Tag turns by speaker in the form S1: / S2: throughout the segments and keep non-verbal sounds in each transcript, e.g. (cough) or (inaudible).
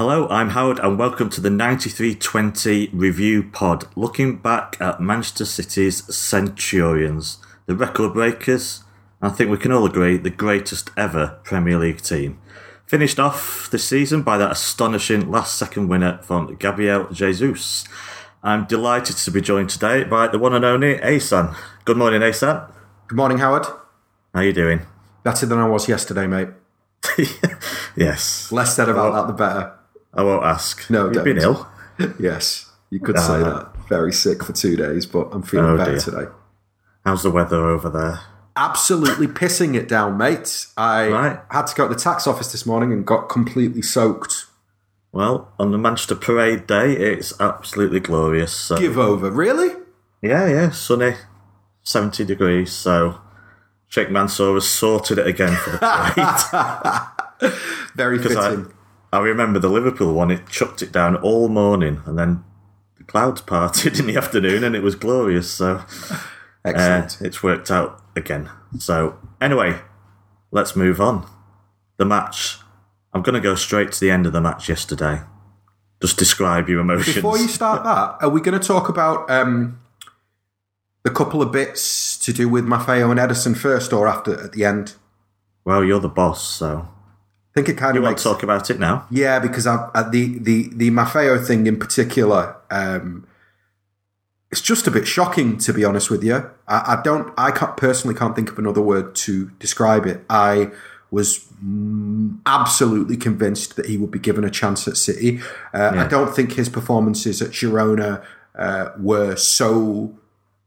S1: Hello, I'm Howard, and welcome to the 9320 review pod, looking back at Manchester City's Centurions, the record breakers. I think we can all agree the greatest ever Premier League team. Finished off the season by that astonishing last second winner from Gabriel Jesus. I'm delighted to be joined today by the one and only Asan. Good morning, Asan.
S2: Good morning, Howard.
S1: How are you doing?
S2: Better than I was yesterday, mate. (laughs)
S1: yes.
S2: Less said about that, the better.
S1: I won't ask.
S2: No,
S1: You've
S2: don't.
S1: been ill. (laughs)
S2: Yes, you could say uh-huh. that. Very sick for two days, but I'm feeling
S1: Oh,
S2: better
S1: dear.
S2: today.
S1: How's the weather over there?
S2: Absolutely pissing it down, mate. I
S1: Right.
S2: had to go to the tax office this morning and got completely soaked.
S1: Well, on the Manchester Parade Day, it's absolutely glorious. So.
S2: Give over, really?
S1: Yeah, yeah, sunny, 70 degrees. So, Sheikh Mansour has sorted it again for the (laughs) parade.
S2: Very (laughs) fitting.
S1: I remember the Liverpool one, it chucked it down all morning and then the clouds parted (laughs) in the afternoon and it was glorious. So, (laughs) uh,
S2: Excellent.
S1: it's worked out again. So, anyway, let's move on. The match. I'm going to go straight to the end of the match yesterday. Just describe your emotions.
S2: Before you start (laughs) that, are we going to talk about um, the couple of bits to do with Maffeo and Ederson first, or after at the end?
S1: well, you're the boss, so
S2: I think it kind
S1: you
S2: of makes
S1: to talk about it now?
S2: Yeah, because I, I, the the the Maffeo thing in particular, um, it's just a bit shocking to be honest with you. I, I don't, I can't, personally can't think of another word to describe it. I was absolutely convinced that he would be given a chance at City. Uh, I don't think his performances at Girona uh, were so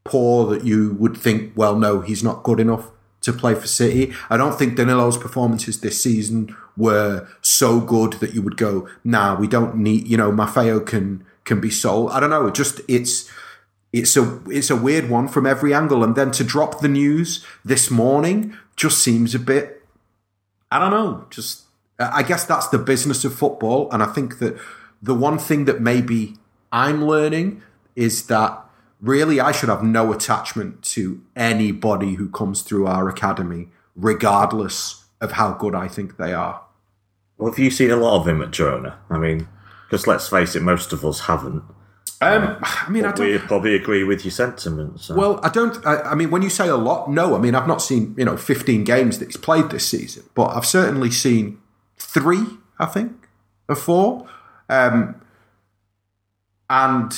S2: poor that you would think, well, no, he's not good enough to play for City. I don't think Danilo's performances this season were so good that you would go, nah, we don't need, you know, Maffeo can can be sold. I don't know. It just it's it's a it's a weird one from every angle. And then to drop the news this morning just seems a bit I don't know. Just I guess that's the business of football, and I think that the one thing that maybe I'm learning is that really I should have no attachment to anybody who comes through our academy, regardless of how good I think they are.
S1: Well, have you seen a lot of him at Girona? I mean, because let's face it, most of us haven't.
S2: Um, I mean, I don't.
S1: We probably agree with your sentiments. so-
S2: Well, I don't. I, I mean, when you say a lot, no. I mean, I've not seen you know 15 games that he's played this season, but I've certainly seen three. I think or four. Um, and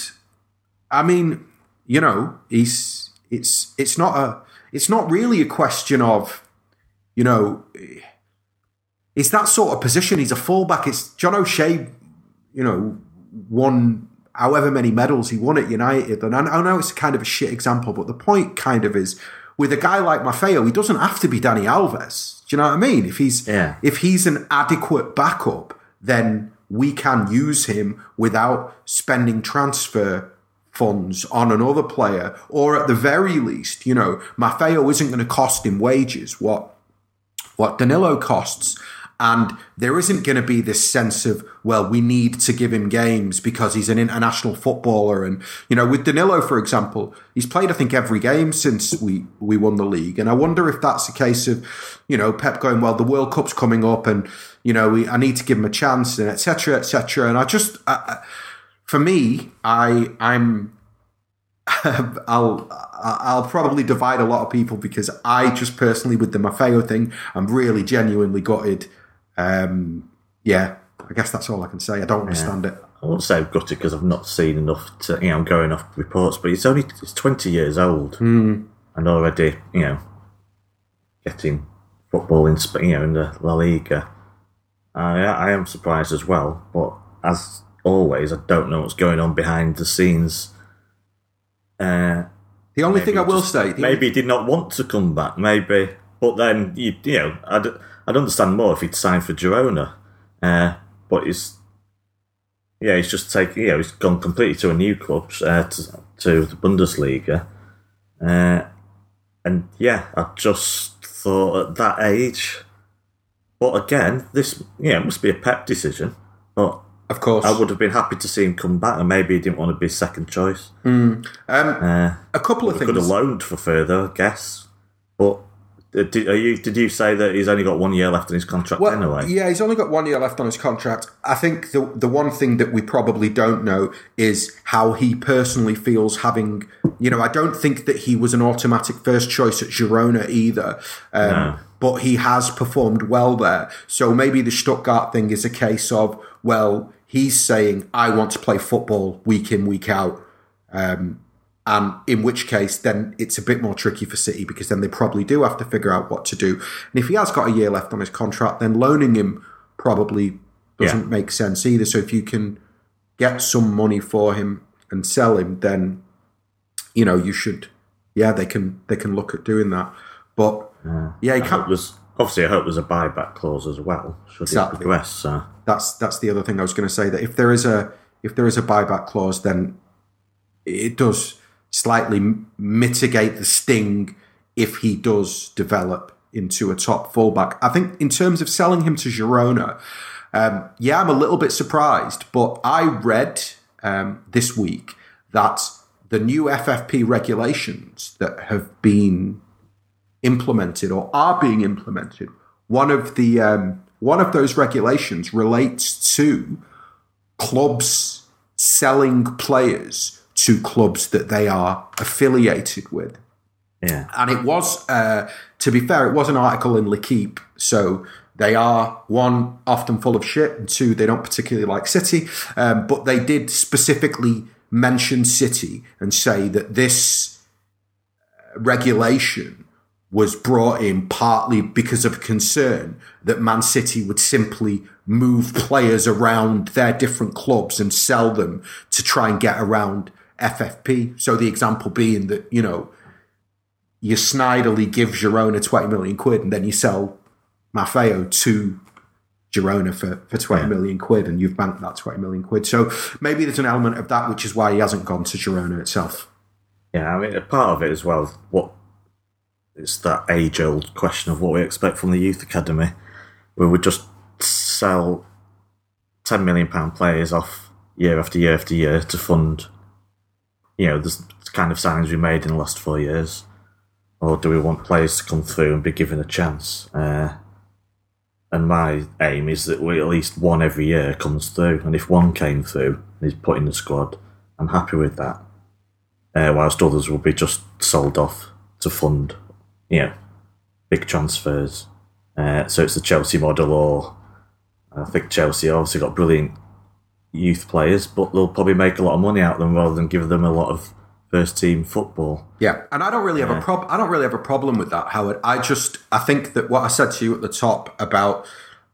S2: I mean, you know, he's it's it's not a it's not really a question of you know it's that sort of position. He's a fullback. It's John O'Shea. You know, won however many medals he won at United. And I know it's kind of a shit example, but the point kind of is with a guy like Maffeo, he doesn't have to be Dani Alves. Do you know what I mean? If he's
S1: Yeah.
S2: if he's an adequate backup, then we can use him without spending transfer funds on another player, or at the very least, you know, Maffeo isn't going to cost him wages what what Danilo costs. And there isn't going to be this sense of, well, we need to give him games because he's an international footballer. And, you know, with Danilo, for example, he's played, I think, every game since we, we won the league. And I wonder if that's a case of, you know, Pep going, well, the World Cup's coming up and, you know, we, I need to give him a chance and et cetera, et cetera. And I just, I- for me, I, I'm, (laughs) I'll I'll probably divide a lot of people because I just personally with the Maffeo thing, I'm really genuinely gutted. Um, yeah, I guess that's all I can say. I don't understand it.
S1: I won't say I've got it because I've not seen enough to, you know, I'm going off reports, but it's only it's 20 years old and already, you know, getting football in, Spain, you know, in the La Liga. I, I am surprised as well, but as always, I don't know what's going on behind the scenes. Uh,
S2: The only thing I will
S1: just-
S2: say,
S1: maybe he did not want to come back, maybe. But then, you, you know, I'd, I'd understand more if he'd signed for Girona. Uh, but he's, yeah, he's just taken, you know, he's gone completely to a new club, uh, to, to the Bundesliga. Uh, and yeah, I just thought at that age, but again, this, yeah, it must be a Pep decision. But
S2: of course,
S1: I would have been happy to see him come back, and maybe he didn't want to be second choice.
S2: um,
S1: Uh,
S2: a couple of things.
S1: could have loaned for further, I guess. But uh, did, are you, did you say that he's only got one year left in his contract
S2: Well,
S1: anyway?
S2: yeah, he's only got one year left on his contract. I think the the one thing that we probably don't know is how he personally feels having. You know, I don't think that he was an automatic first choice at Girona either. Um,
S1: No.
S2: But he has performed well there. So maybe the Stuttgart thing is a case of, well, he's saying, I want to play football week in, week out. Um, and in which case, then it's a bit more tricky for City because then they probably do have to figure out what to do. And if he has got a year left on his contract, then loaning him probably doesn't
S1: Yeah.
S2: make sense either. So if you can get some money for him and sell him, then you know you should. Yeah, they can they can look at doing that. But yeah, he
S1: I
S2: can't.
S1: there's, obviously, I hope there's a buyback clause as well. Should
S2: Exactly.
S1: progress? So.
S2: that's that's the other thing I was going to say that if there is a if there is a buyback clause, then it does slightly mitigate the sting if he does develop into a top fullback. I think in terms of selling him to Girona, um, yeah, I'm a little bit surprised, but I read um, this week that the new FFP regulations that have been implemented or are being implemented. One of the um, one of those regulations relates to clubs selling players to clubs that they are affiliated with.
S1: Yeah.
S2: And it was, uh, to be fair, it was an article in L'Equipe. So they are, one, often full of shit, and two, they don't particularly like City. Um, but they did specifically mention City and say that this uh, regulation was brought in partly because of concern that Man City would simply move players around their different clubs and sell them to try and get around FFP. So the example being that, you know, you snidely give Girona 20 million quid and then you sell Maffeo to Girona for, for twenty million quid and you've banked that 20 million quid. So maybe there's an element of that, which is why he hasn't gone to Girona itself.
S1: Yeah, I mean, a part of it as well. What it's that age-old question of what we expect from the youth academy. We would just sell ten million pound players off year after year after year to fund, you know, the kind of signings we made in the last four years, or do we want players to come through and be given a chance? Uh, and my aim is that we at least one every year comes through, and if one came through and is put in the squad, I'm happy with that uh, whilst others will be just sold off to fund, you know, big transfers. Uh, so it's the Chelsea model, or I think Chelsea obviously got brilliant youth players, but they'll probably make a lot of money out of them rather than give them a lot of first team football.
S2: Yeah, and I don't really have a prob. I don't really have a problem with that, Howard. I just I think that what I said to you at the top about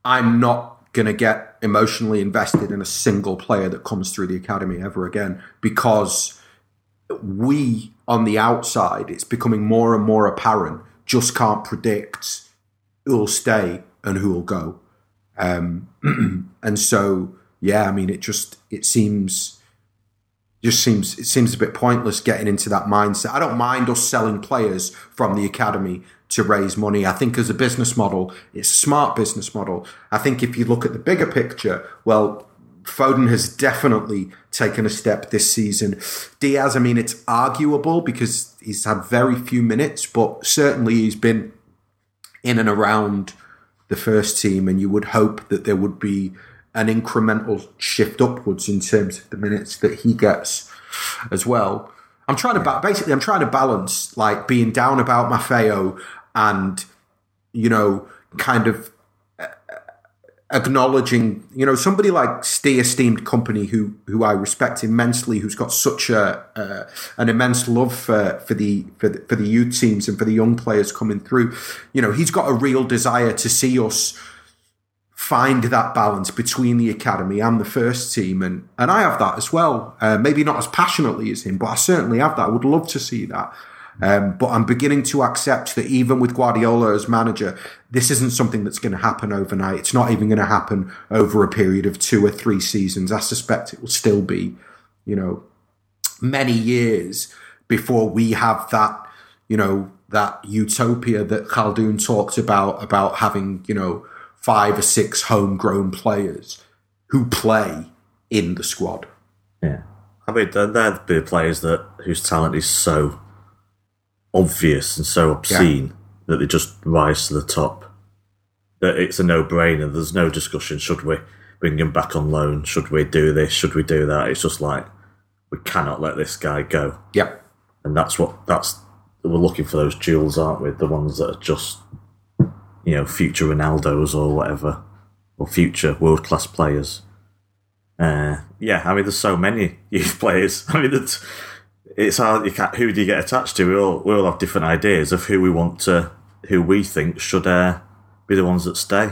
S2: I'm not going to get emotionally invested in a single player that comes through the academy ever again because we on the outside it's becoming more and more apparent just can't predict who'll stay and who'll go. Um, (clears throat) and so yeah, I mean it just it seems just seems it seems a bit pointless getting into that mindset. I don't mind us selling players from the academy to raise money. I think as a business model, it's a smart business model. I think if you look at the bigger picture, well, Foden has definitely taken a step this season. Diaz, I mean, it's arguable because he's had very few minutes, but certainly he's been in and around the first team, and you would hope that there would be an incremental shift upwards in terms of the minutes that he gets as well. I'm trying to ba- basically I'm trying to balance like being down about Maffeo and you know kind of acknowledging you know somebody like Stee esteemed company who who I respect immensely who's got such a uh, an immense love for for the, for the for the youth teams and for the young players coming through you know he's got a real desire to see us find that balance between the academy and the first team. And and I have that as well. Uh, maybe not as passionately as him but I certainly have that. I would love to see that um, but I'm beginning to accept that even with Guardiola as manager this isn't something that's going to happen overnight. It's not even going to happen over a period of two or three seasons. I suspect it will still be you know many years before we have that you know that utopia that Khaldoon talked about about having you know five or six homegrown players who play in the squad.
S1: Yeah, I mean they're, they're the players that whose talent is so obvious and so obscene that they just rise to the top. That it's a no-brainer. There's no discussion. Should we bring him back on loan? Should we do this? Should we do that? It's just like we cannot let this guy go.
S2: Yep.
S1: and that's what that's we're looking for those jewels, aren't we? The ones that are just you know future Ronaldo's or whatever, or future world class players. Uh, yeah, I mean, there's so many (laughs) youth players. I mean, it's, hard. You can't, who do you get attached to? We all we all have different ideas of who we want to, who we think should uh, be the ones that stay,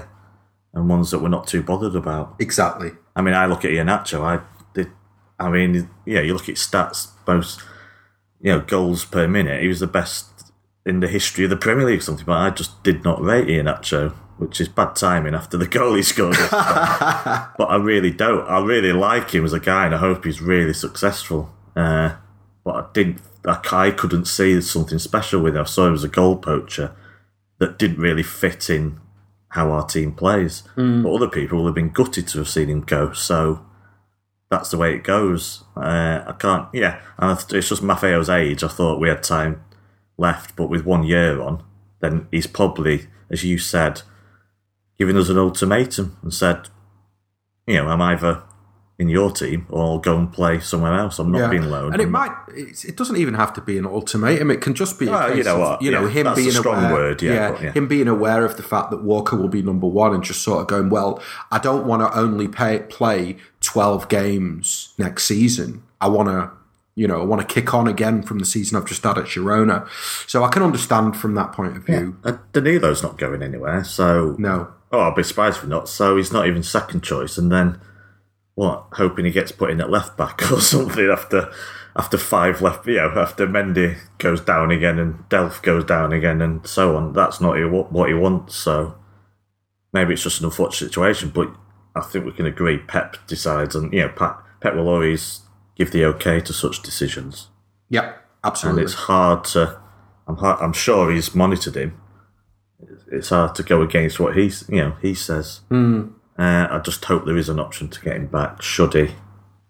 S1: and ones that we're not too bothered about.
S2: Exactly.
S1: I mean, I look at Iheanacho. I did. I mean, yeah, you look at stats, both you know goals per minute. He was the best in the history of the Premier League, or something. But I just did not rate Iheanacho, which is bad timing after the (laughs) goal he scored. (laughs) but I really don't. I really like him as a guy, and I hope he's really successful. Uh, but I didn't. I, I couldn't see something special with him. I saw him as a goal poacher that didn't really fit in how our team plays. But other people will have been gutted to have seen him go. So that's the way it goes. Uh, I can't. Yeah, and it's just Maffeo's age. I thought we had time left, but with one year on, then he's probably, as you said, giving us an ultimatum and said, you know, I'm either in your team or go and play somewhere else. I'm not being loaned.
S2: And it
S1: I'm
S2: might. It doesn't even have to be an ultimatum. It can just be.
S1: Well, you know
S2: of,
S1: what,
S2: You know,
S1: yeah,
S2: him being
S1: strong
S2: aware.
S1: word, yeah, but yeah.
S2: him being aware of the fact that Walker will be number one, and just sort of going, well, I don't want to only pay, play twelve games next season. I want to. You know, I want to kick on again from the season I've just had at Girona. So I can understand from that point of view.
S1: Uh, Danilo's not going anywhere, so
S2: No.
S1: Oh, I'll be surprised if not. So he's not even second choice, and then what? Hoping he gets put in at left back (laughs) or something after after five left. You know, after Mendy goes down again and Delph goes down again and so on. That's not what he wants. So maybe it's just an unfortunate situation, but I think we can agree. Pep decides, and you know, Pep, Pep will always give the okay to such decisions,
S2: Yep. Absolutely.
S1: And it's hard to. I'm hard, I'm sure he's monitored him. It's hard to go against what he's you know he says. Hmm. Uh, I just hope there is an option to get him back. Should he?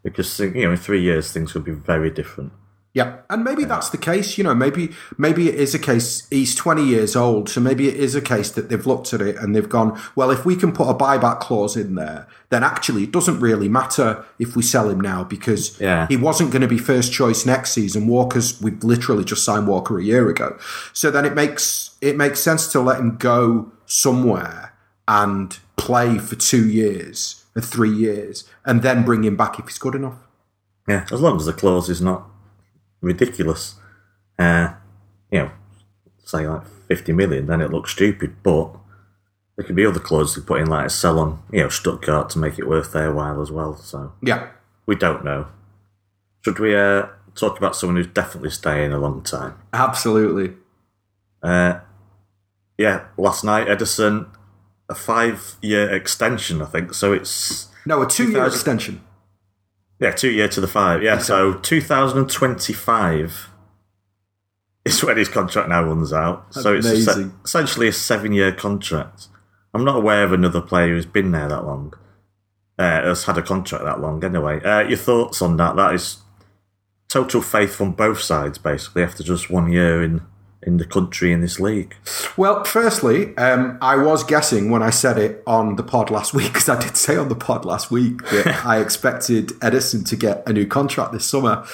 S1: Because you know, in three years things will be very different.
S2: Yeah, and maybe that's the case. You know, maybe maybe it is a case. He's twenty years old, so maybe it is a case that they've looked at it and they've gone, well, if we can put a buyback clause in there, then actually it doesn't really matter if we sell him now because
S1: Yeah.
S2: he wasn't going to be first choice next season. Walker's we've literally just signed Walker a year ago, so then it makes it makes sense to let him go somewhere and play for two years or three years, and then bring him back if he's good enough.
S1: Yeah, as long as the clause is not ridiculous. Uh, you know, say like fifty million, then it looks stupid. But there could be other clauses to put in, like a sell on, you know, Stuttgart to make it worth their while as well. So
S2: Yeah.
S1: we don't know. Should we uh, talk about someone who's definitely staying a long time?
S2: Absolutely.
S1: Uh, yeah, last night Ederson, a five-year extension, I think. So it's
S2: No, a two-year extension.
S1: yeah, two year to the five. Yeah, so 2025 is when his contract now runs out. so it's a essentially a seven-year contract. I'm not aware of another player who's been there that long. Uh, has had a contract that long. Anyway, uh, your thoughts on that? That is total faith from both sides, basically, after just one year in in the country in this league.
S2: Well, firstly, um, I was guessing when I said it on the pod last (laughs) week, because I did say on the pod last week that I expected Ederson to get a new contract this summer.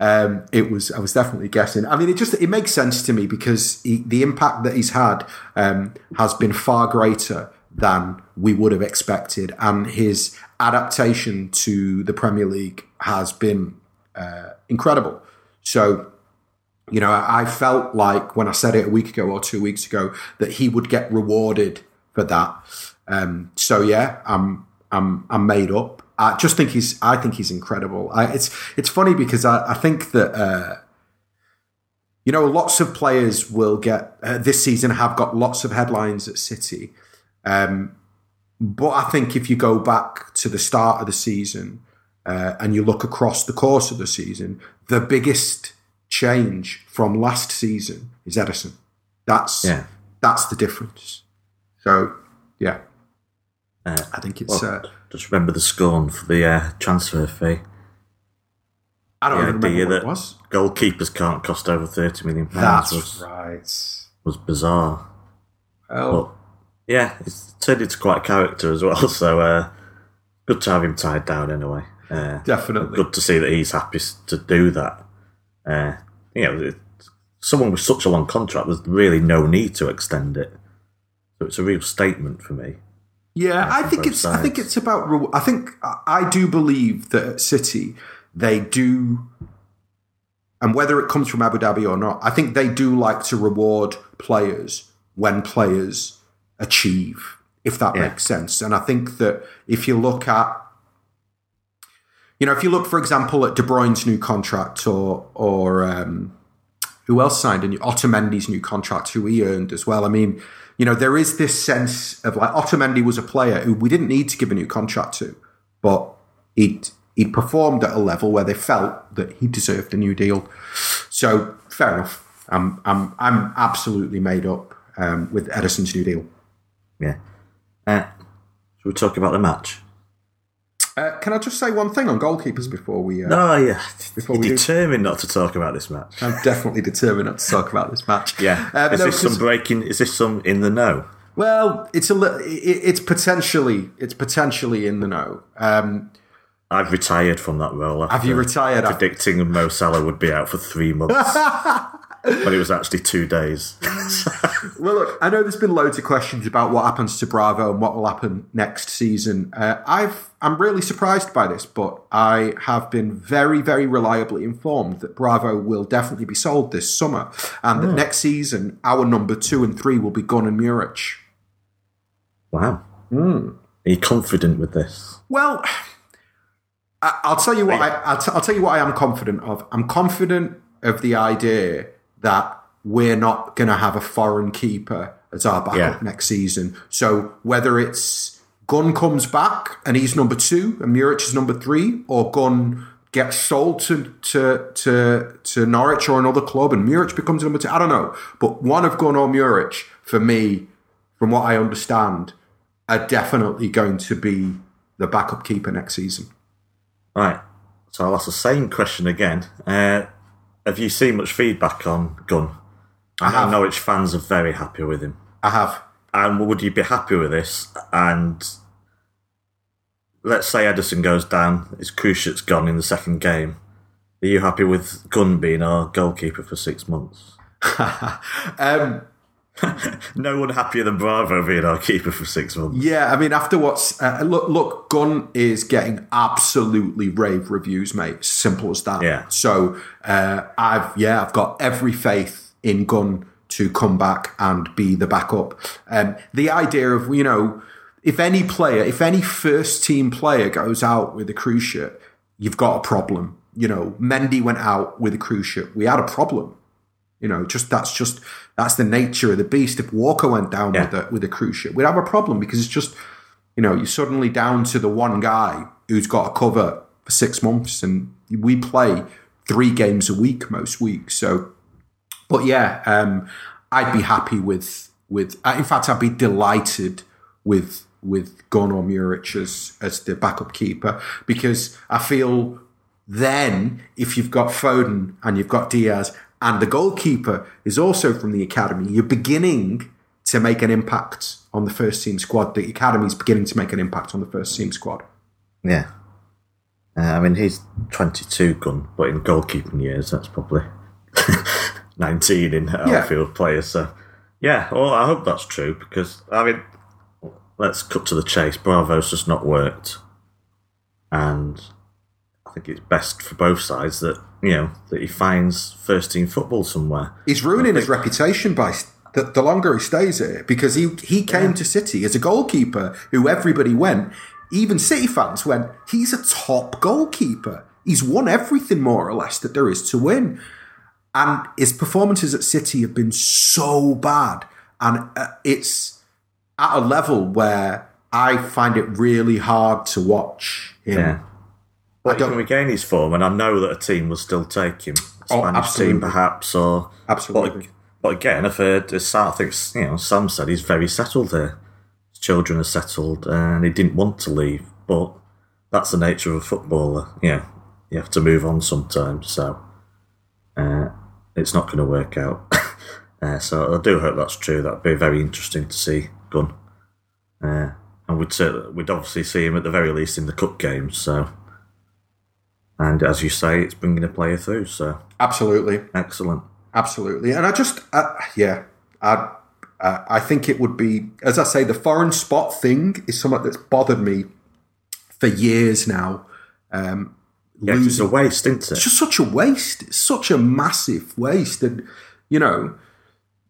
S2: Um, it was I was definitely guessing. I mean, it just it makes sense to me because he, the impact that he's had um, has been far greater than we would have expected, and his adaptation to the Premier League has been uh, incredible. So you know, I felt like when I said it a week ago or two weeks ago that he would get rewarded for that. Um, so yeah, I'm I'm I'm made up. I just think he's I think he's incredible. I, it's it's funny because I, I think that uh, you know lots of players will get uh, this season have got lots of headlines at City, um, but I think if you go back to the start of the season uh, and you look across the course of the season, the biggest change from last season is Ederson. That's
S1: Yeah.
S2: that's the difference. So yeah,
S1: Uh,
S2: I think it's.
S1: well,
S2: uh,
S1: just remember the scorn for the uh, transfer fee.
S2: I don't
S1: The
S2: even
S1: idea
S2: remember what
S1: that
S2: it was.
S1: goalkeepers can't cost over thirty million pounds
S2: That's
S1: was,
S2: right.
S1: was bizarre.
S2: Well,
S1: But yeah, it's turned into quite a character as well. (laughs) So uh, good to have him tied down anyway. Uh,
S2: definitely.
S1: good to see that he's happy to do that. Uh, you know, it- someone with such a long contract, there's really no need to extend it. So it's a real statement for me.
S2: Yeah, I think it's. I think it's about. I think I- I do believe that at City they do, and whether it comes from Abu Dhabi or not, I think they do like to reward players when players achieve, if that
S1: Yeah.
S2: makes sense. And I think that if you look at, you know, if you look, for example, at De Bruyne's new contract or or um, who else signed a new Otamendi's new contract, who he earned as well. I mean, you know, there is this sense of like Otamendi was a player who we didn't need to give a new contract to, but he'd he'd performed at a level where they felt that he deserved a new deal. So fair enough. I'm I'm I'm absolutely made up um, with Ederson's new deal.
S1: Yeah. Uh, should we talk about the match?
S2: Uh, can I just say one thing on goalkeepers before we? Uh,
S1: Oh, yeah.
S2: Before
S1: You're
S2: we do-
S1: determined not to talk about this match.
S2: I'm definitely determined not to talk about this match.
S1: Yeah.
S2: Uh,
S1: is
S2: no,
S1: this some breaking? Is this some in the know?
S2: Well, it's a li- it's potentially it's potentially in the know. Um,
S1: I've retired from that role.
S2: Have you retired?
S1: Predicting Mo Salah would be out for three months, (laughs) but it was actually two days. (laughs)
S2: Well, look, I know there's been loads of questions about what happens to Bravo and what will happen next season. Uh, I've I'm really surprised by this, but I have been very, very reliably informed that Bravo will definitely be sold this summer, and that next season our number two and three will be Gunn and Muric.
S1: wow.
S2: Hmm.
S1: Are you confident with this?
S2: Well, I- I'll tell you what I, I'll, t- I'll tell you what I am confident of. I'm confident of the idea that we're not going to have a foreign keeper as our backup
S1: Yeah.
S2: next season. So whether it's Gunn comes back and he's number two and Muric is number three, or Gunn gets sold to to to, to Norwich or another club and Muric becomes number two, I don't know. But one of Gunn or Muric, for me, from what I understand, are definitely going to be the backup keeper next season.
S1: Right. So I'll ask the same question again. Uh, have you seen much feedback on Gunn? I
S2: have.
S1: know Norwich fans are very happy with him.
S2: I have.
S1: And would you be happy with this? And let's say Ederson goes down, his Cruciate's gone in the second game. Are you happy with Gunn being our goalkeeper for six months? (laughs)
S2: Um, (laughs)
S1: No one happier than Bravo being our keeper for six months.
S2: yeah, I mean, after what's uh, look, look, Gunn is getting absolutely rave reviews, mate. Simple as that.
S1: Yeah.
S2: So uh, I've yeah, I've got every faith in Gunn to come back and be the backup. Um, the idea of you know, if any player, if any first team player goes out with a cruciate, you've got a problem. You know, Mendy went out with a cruciate. We had a problem. You know, just that's just that's the nature of the beast. If Walker went down
S1: Yeah.
S2: with a with a cruciate, we'd have a problem because it's just, you know, you're suddenly down to the one guy who's got a cover for six months, and we play three games a week most weeks. So, but yeah, um, I'd be happy with with. uh, In fact, I'd be delighted with with Gunn or Muric as as the backup keeper because I feel then if you've got Foden and you've got Diaz and the goalkeeper is also from the academy, you're beginning to make an impact on the first team squad. The academy is beginning to make an impact on the first team squad.
S1: Yeah. Uh, I mean, he's 22 Gunn, but in goalkeeping years, that's probably (laughs) 19 in outfield players. So, yeah, well, I hope that's true because, I mean, let's cut to the chase. Bravo's just not worked. And I think it's best for both sides that, you know, that he finds first team football somewhere.
S2: He's ruining his reputation by the, the longer he stays here because he he came to City as a goalkeeper who everybody went, even City fans went, he's a top goalkeeper. He's won everything more or less that there is to win. And his performances at City have been so bad. And uh, it's at a level where I find it really hard to watch him.
S1: Yeah. But he
S2: don't-
S1: can regain his form, and I know that a team will still take him. A
S2: Oh,
S1: Spanish
S2: absolutely.
S1: team, perhaps, or
S2: Absolutely.
S1: But, but again, I've heard as Sam, I think you know Sam said he's very settled there. His children are settled, and he didn't want to leave. But that's the nature of a footballer. You know, you have to move on sometimes. So uh, it's not going to work out. (laughs) Uh, so I do hope that's true. That'd be very interesting to see Gunn. Uh, and we'd we'd obviously see him at the very least in the cup games. So, and as you say, it's bringing a player through. So
S2: Absolutely.
S1: excellent.
S2: Absolutely, and I just, uh, yeah, I, uh, I think it would be, as I say, the foreign spot thing is something that's bothered me for years now. Um,
S1: Yeah, it's a waste, isn't it?
S2: it's just such a waste. It's such a massive waste, and you know,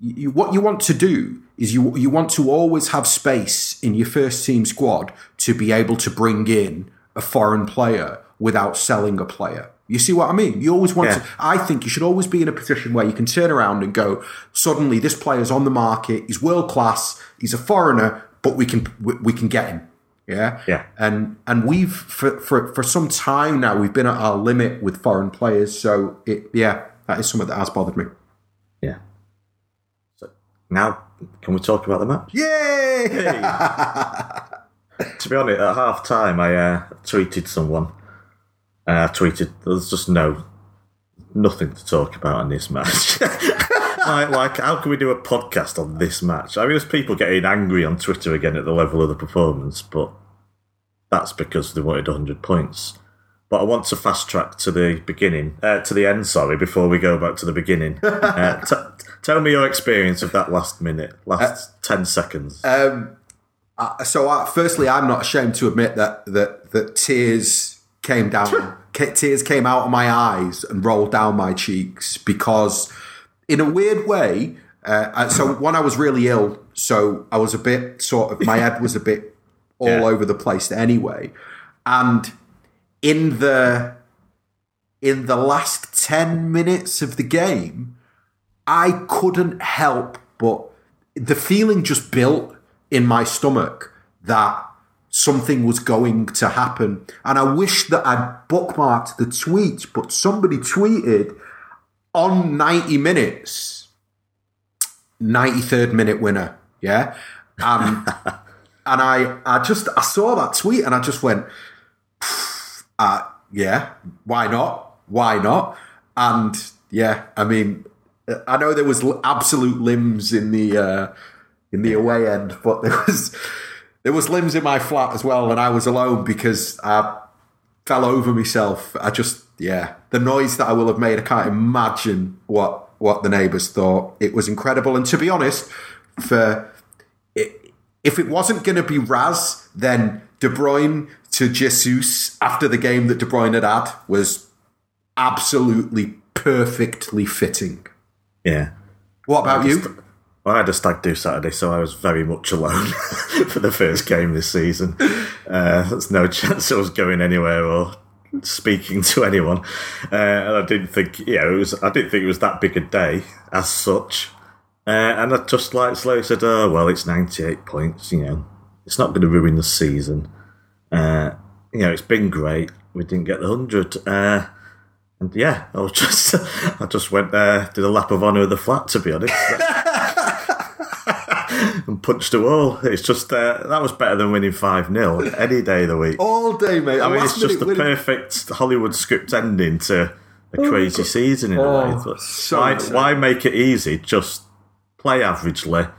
S2: you, what you want to do is you you want to always have space in your first team squad to be able to bring in a foreign player without selling a player. You see what I mean? You always want
S1: Yeah.
S2: to. I think you should always be in a position where you can turn around and go, suddenly this player's on the market. He's world class. He's a foreigner, but we can we, we can get him. Yeah,
S1: Yeah.
S2: and and we've for, for for some time now we've been at our limit with foreign players. So it yeah, that is something that has bothered me.
S1: Yeah. So now, can we talk about the match?
S2: Yay! (laughs)
S1: to be honest, at half time, I uh, tweeted someone. Uh, I tweeted, "There's just no nothing to talk about in this match." (laughs) like, like, how can we do a podcast on this match? I mean, there's people getting angry on Twitter again at the level of the performance, but that's because they wanted 100 points. But I want to fast track to the beginning, uh, to the end. Sorry, before we go back to the beginning. (laughs) Uh, t- tell me your experience of that last minute, last 10 seconds.
S2: Uh, so uh, firstly, I'm not ashamed to admit that that that tears came down, tears came out of my eyes and rolled down my cheeks because, in a weird way, uh, uh, so when I was really ill, so I was a bit sort of my head was a bit all
S1: Yeah.
S2: over the place anyway, and in the in the last 10 minutes of the game, I couldn't help but the feeling just built in my stomach that something was going to happen. And I wish that I'd bookmarked the tweet, but somebody tweeted on 90 minutes, 93rd minute winner. Yeah. Um, (laughs) and I, I just, I saw that tweet and I just went, uh, yeah, why not? Why not? And yeah, I mean, I know there was absolute limbs in the uh, in the away end, but there was there was limbs in my flat as well, and I was alone because I fell over myself. I just yeah, the noise that I will have made, I can't imagine what what the neighbours thought. It was incredible, and to be honest, for it, if it wasn't going to be Raz, then De Bruyne to Jesus after the game that De Bruyne had had was absolutely perfectly fitting.
S1: yeah.
S2: What about you?
S1: Well, I had a stag do Saturday, so I was very much alone (laughs) for the first game this season. Uh, there's no (laughs) chance I was going anywhere or speaking to anyone, uh, and I didn't think, you know, it was. I didn't think it was that big a day as such. Uh, and I just like slowly said, "Oh well, it's 98 points. You know, it's not going to ruin the season. Uh, you know, it's been great. We didn't get the hundred. Uh, and yeah, I was (laughs) just, I just went there, did a lap of honour of the flat, to be honest." And punched a wall. It's just uh, that was better than winning five 0 any day of the week.
S2: All day, mate.
S1: I mean, it's just the perfect Hollywood script ending to a crazy season in a way.
S2: Oh,
S1: But
S2: so
S1: why, why make it easy? Just play averagely,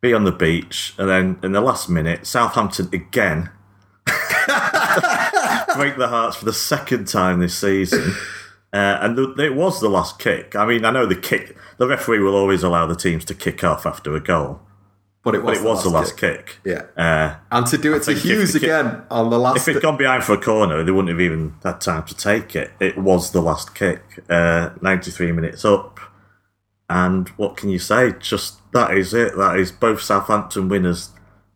S1: be on the beach, and then in the last minute, Southampton again (laughs) break the hearts for the second time this season. Uh, and th- it was the last kick. I mean, I know the kick. The referee will always allow the teams to kick off after a goal,
S2: but it
S1: but
S2: was,
S1: it was the last kick.
S2: Yeah,
S1: Uh,
S2: and to do it to Hughes
S1: the ki-
S2: again on the last.
S1: if it'd gone behind for a corner, they wouldn't have even had time to take it. It was the last kick, uh, 93 minutes up. And what can you say? Just that is it. That is both Southampton winners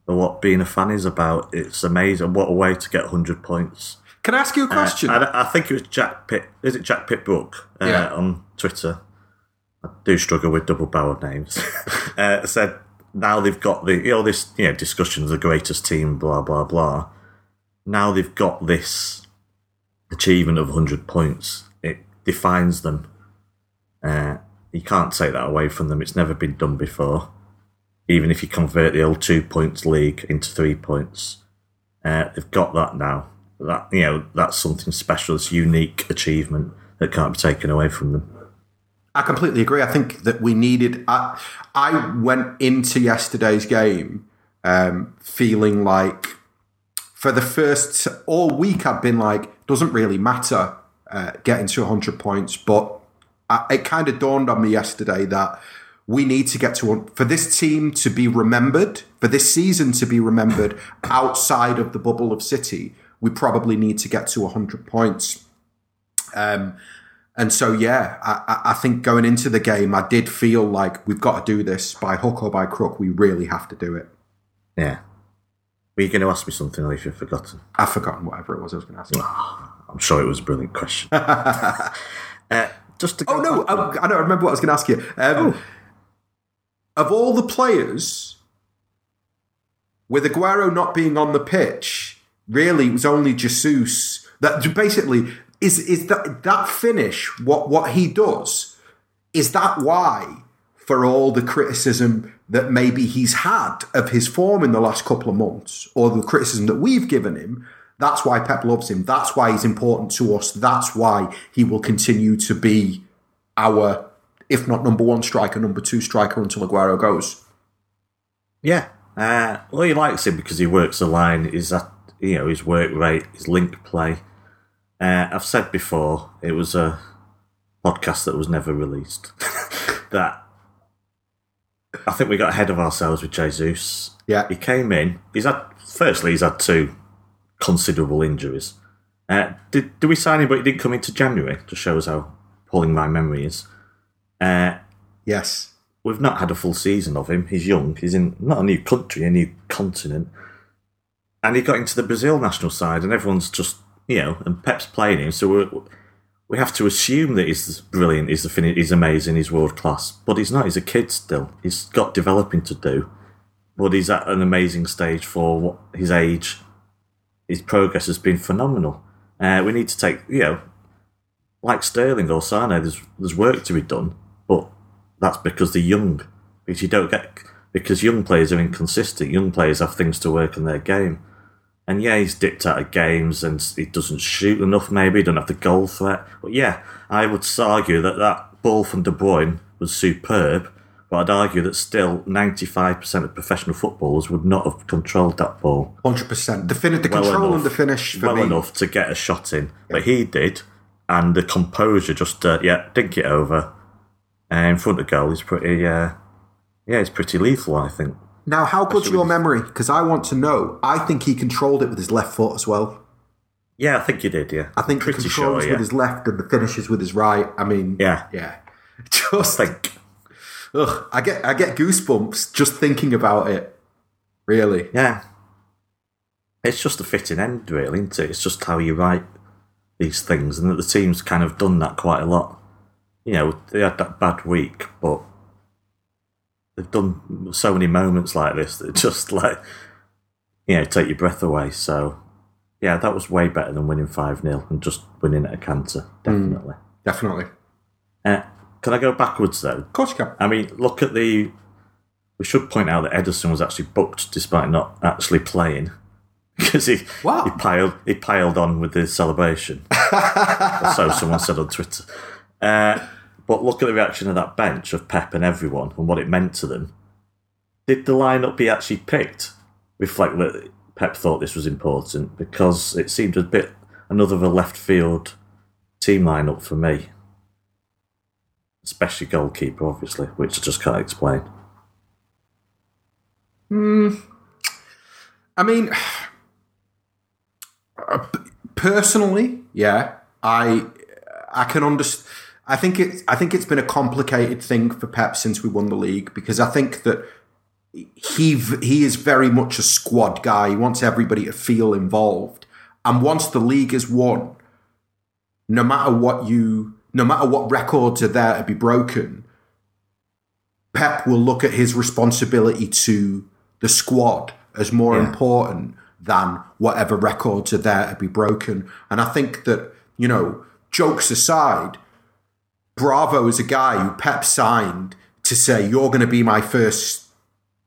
S1: are what being a fan is about. It's amazing. What a way to get 100 points.
S2: Can I ask you a question?
S1: I, I think it was Jack Pitt. Is it Jack Pitt-Brooke uh,
S2: Yeah.
S1: on Twitter? I do struggle with double barreled names. (laughs) uh, said now they've got the you know this you know discussion of the greatest team, blah blah blah. Now they've got this achievement of 100 points. It defines them. Uh, you can't take that away from them. It's never been done before. Even if you convert the old two points league into three points, uh, they've got that now. That you know, that's something special. It's unique achievement that can't be taken away from them.
S2: I completely agree. I think that we needed. I, I went into yesterday's game um, feeling like for the first all week I've been like, doesn't really matter uh, getting to 100 points, but I, it kind of dawned on me yesterday that we need to get to for this team to be remembered, for this season to be remembered outside of the bubble of City. We probably need to get to 100 points. Um, and so, yeah, I, I, think going into the game, I did feel like we've got to do this by hook or by crook. We really have to do it.
S1: Yeah. Were you going to ask me something or you've forgotten?
S2: I've forgotten whatever it was I was going to ask you. (sighs)
S1: I'm sure it was a brilliant question. (laughs) uh, just to
S2: oh, no, I, I, don't remember what I was going to ask you. Um, oh. Of all the players, with Aguero not being on the pitch, really it was only Jesus that basically is is that that finish what what he does is that why for all the criticism that maybe he's had of his form in the last couple of months or the criticism that we've given him that's why Pep loves him that's why he's important to us that's why he will continue to be our if not number one striker number two striker until Aguero goes.
S1: Yeah. Uh, well he likes him because he works the line is that you know his work rate his link play uh, I've said before, it was a podcast that was never released. (laughs) that I think we got ahead of ourselves with Jesus.
S2: Yeah.
S1: He came in. He's had, firstly, he's had two considerable injuries. Uh, did, did we sign him, but he didn't come into January to show us how pulling my memory is? Uh,
S2: yes.
S1: We've not had a full season of him. He's young. He's in not a new country, a new continent. And he got into the Brazil national side, and everyone's just you know, and Pep's playing him, so we we have to assume that he's brilliant, he's the fin- he's amazing, he's world class. But he's not. He's a kid still. He's got developing to do, but he's at an amazing stage for what, his age. His progress has been phenomenal. Uh, we need to take, you know, like Sterling or Sane, there's there's work to be done, but that's because they're young. Because you don't get because young players are inconsistent. Young players have things to work on their game. And yeah, he's dipped out of games and he doesn't shoot enough, maybe, he doesn't have the goal threat. But yeah, I would argue that that ball from De Bruyne was superb, but I'd argue that still 95% of professional footballers would not have controlled that ball.
S2: 100%. The, fin- the well control enough, and the finish
S1: well
S2: me.
S1: enough to get a shot in. Yeah. But he did, and the composure just, uh, yeah, dink it over. Uh, in front of goal is pretty, uh, yeah, it's pretty lethal, I think.
S2: Now, how good's your memory? Because I want to know. I think he controlled it with his left foot as well.
S1: Yeah, I think he did. Yeah,
S2: I think Pretty he controls sure, yeah. with his left and the finishes with his right. I mean,
S1: yeah,
S2: yeah. (laughs) Just like, Ugh, I get I get goosebumps just thinking about it. Really,
S1: yeah. It's just a fitting end, really, isn't it? It's just how you write these things, and that the team's kind of done that quite a lot. You know, they had that bad week, but they've done so many moments like this that just like you know take your breath away. So yeah, that was way better than winning five 0 and just winning at a canter. Definitely, mm,
S2: definitely.
S1: Uh, can I go backwards though?
S2: Of course you can.
S1: I mean, look at the. We should point out that Ederson was actually booked despite not actually playing (laughs) because he he piled he piled on with the celebration. (laughs) so someone said on Twitter. Uh, but look at the reaction of that bench of Pep and everyone and what it meant to them. Did the lineup be actually picked reflect that Pep thought this was important? Because it seemed a bit another of a left field team lineup for me. Especially goalkeeper, obviously, which I just can't explain.
S2: Hmm. I mean, (sighs) personally, yeah, I I can understand I think it's I think it's been a complicated thing for Pep since we won the league because I think that he he is very much a squad guy. He wants everybody to feel involved, and once the league is won, no matter what you, no matter what records are there to be broken, Pep will look at his responsibility to the squad as more yeah. important than whatever records are there to be broken. And I think that you know, jokes aside Bravo is a guy who Pep signed to say, You're going to be my first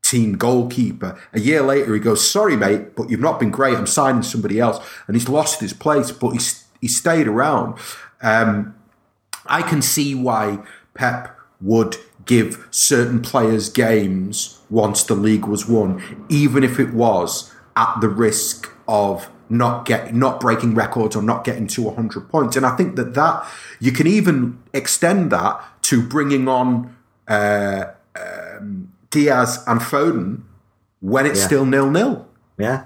S2: team goalkeeper. A year later, he goes, Sorry, mate, but you've not been great. I'm signing somebody else. And he's lost his place, but he's, he stayed around. Um, I can see why Pep would give certain players games once the league was won, even if it was at the risk of not get not breaking records or not getting to 100 points. And I think that that you can even extend that to bringing on uh, um, Diaz and Foden when it's
S1: Yeah.
S2: still nil nil.
S1: Yeah.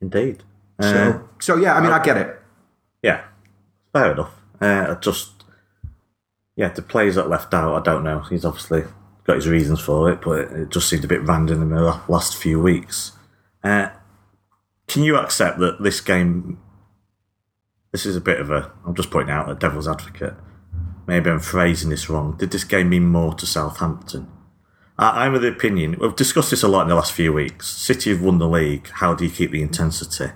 S1: Indeed. Uh,
S2: So, so yeah, I mean, I get it.
S1: yeah, fair enough. Uh, just, yeah, the players that left out, I don't know. He's obviously got his reasons for it, but it, just seemed a bit random in the la- last few weeks. Uh, can you accept that this game? This is a bit of a. I'm just pointing out a devil's advocate. Maybe I'm phrasing this wrong. Did this game mean more to Southampton? I, I'm of the opinion. We've discussed this a lot in the last few weeks. City have won the league. How do you keep the intensity?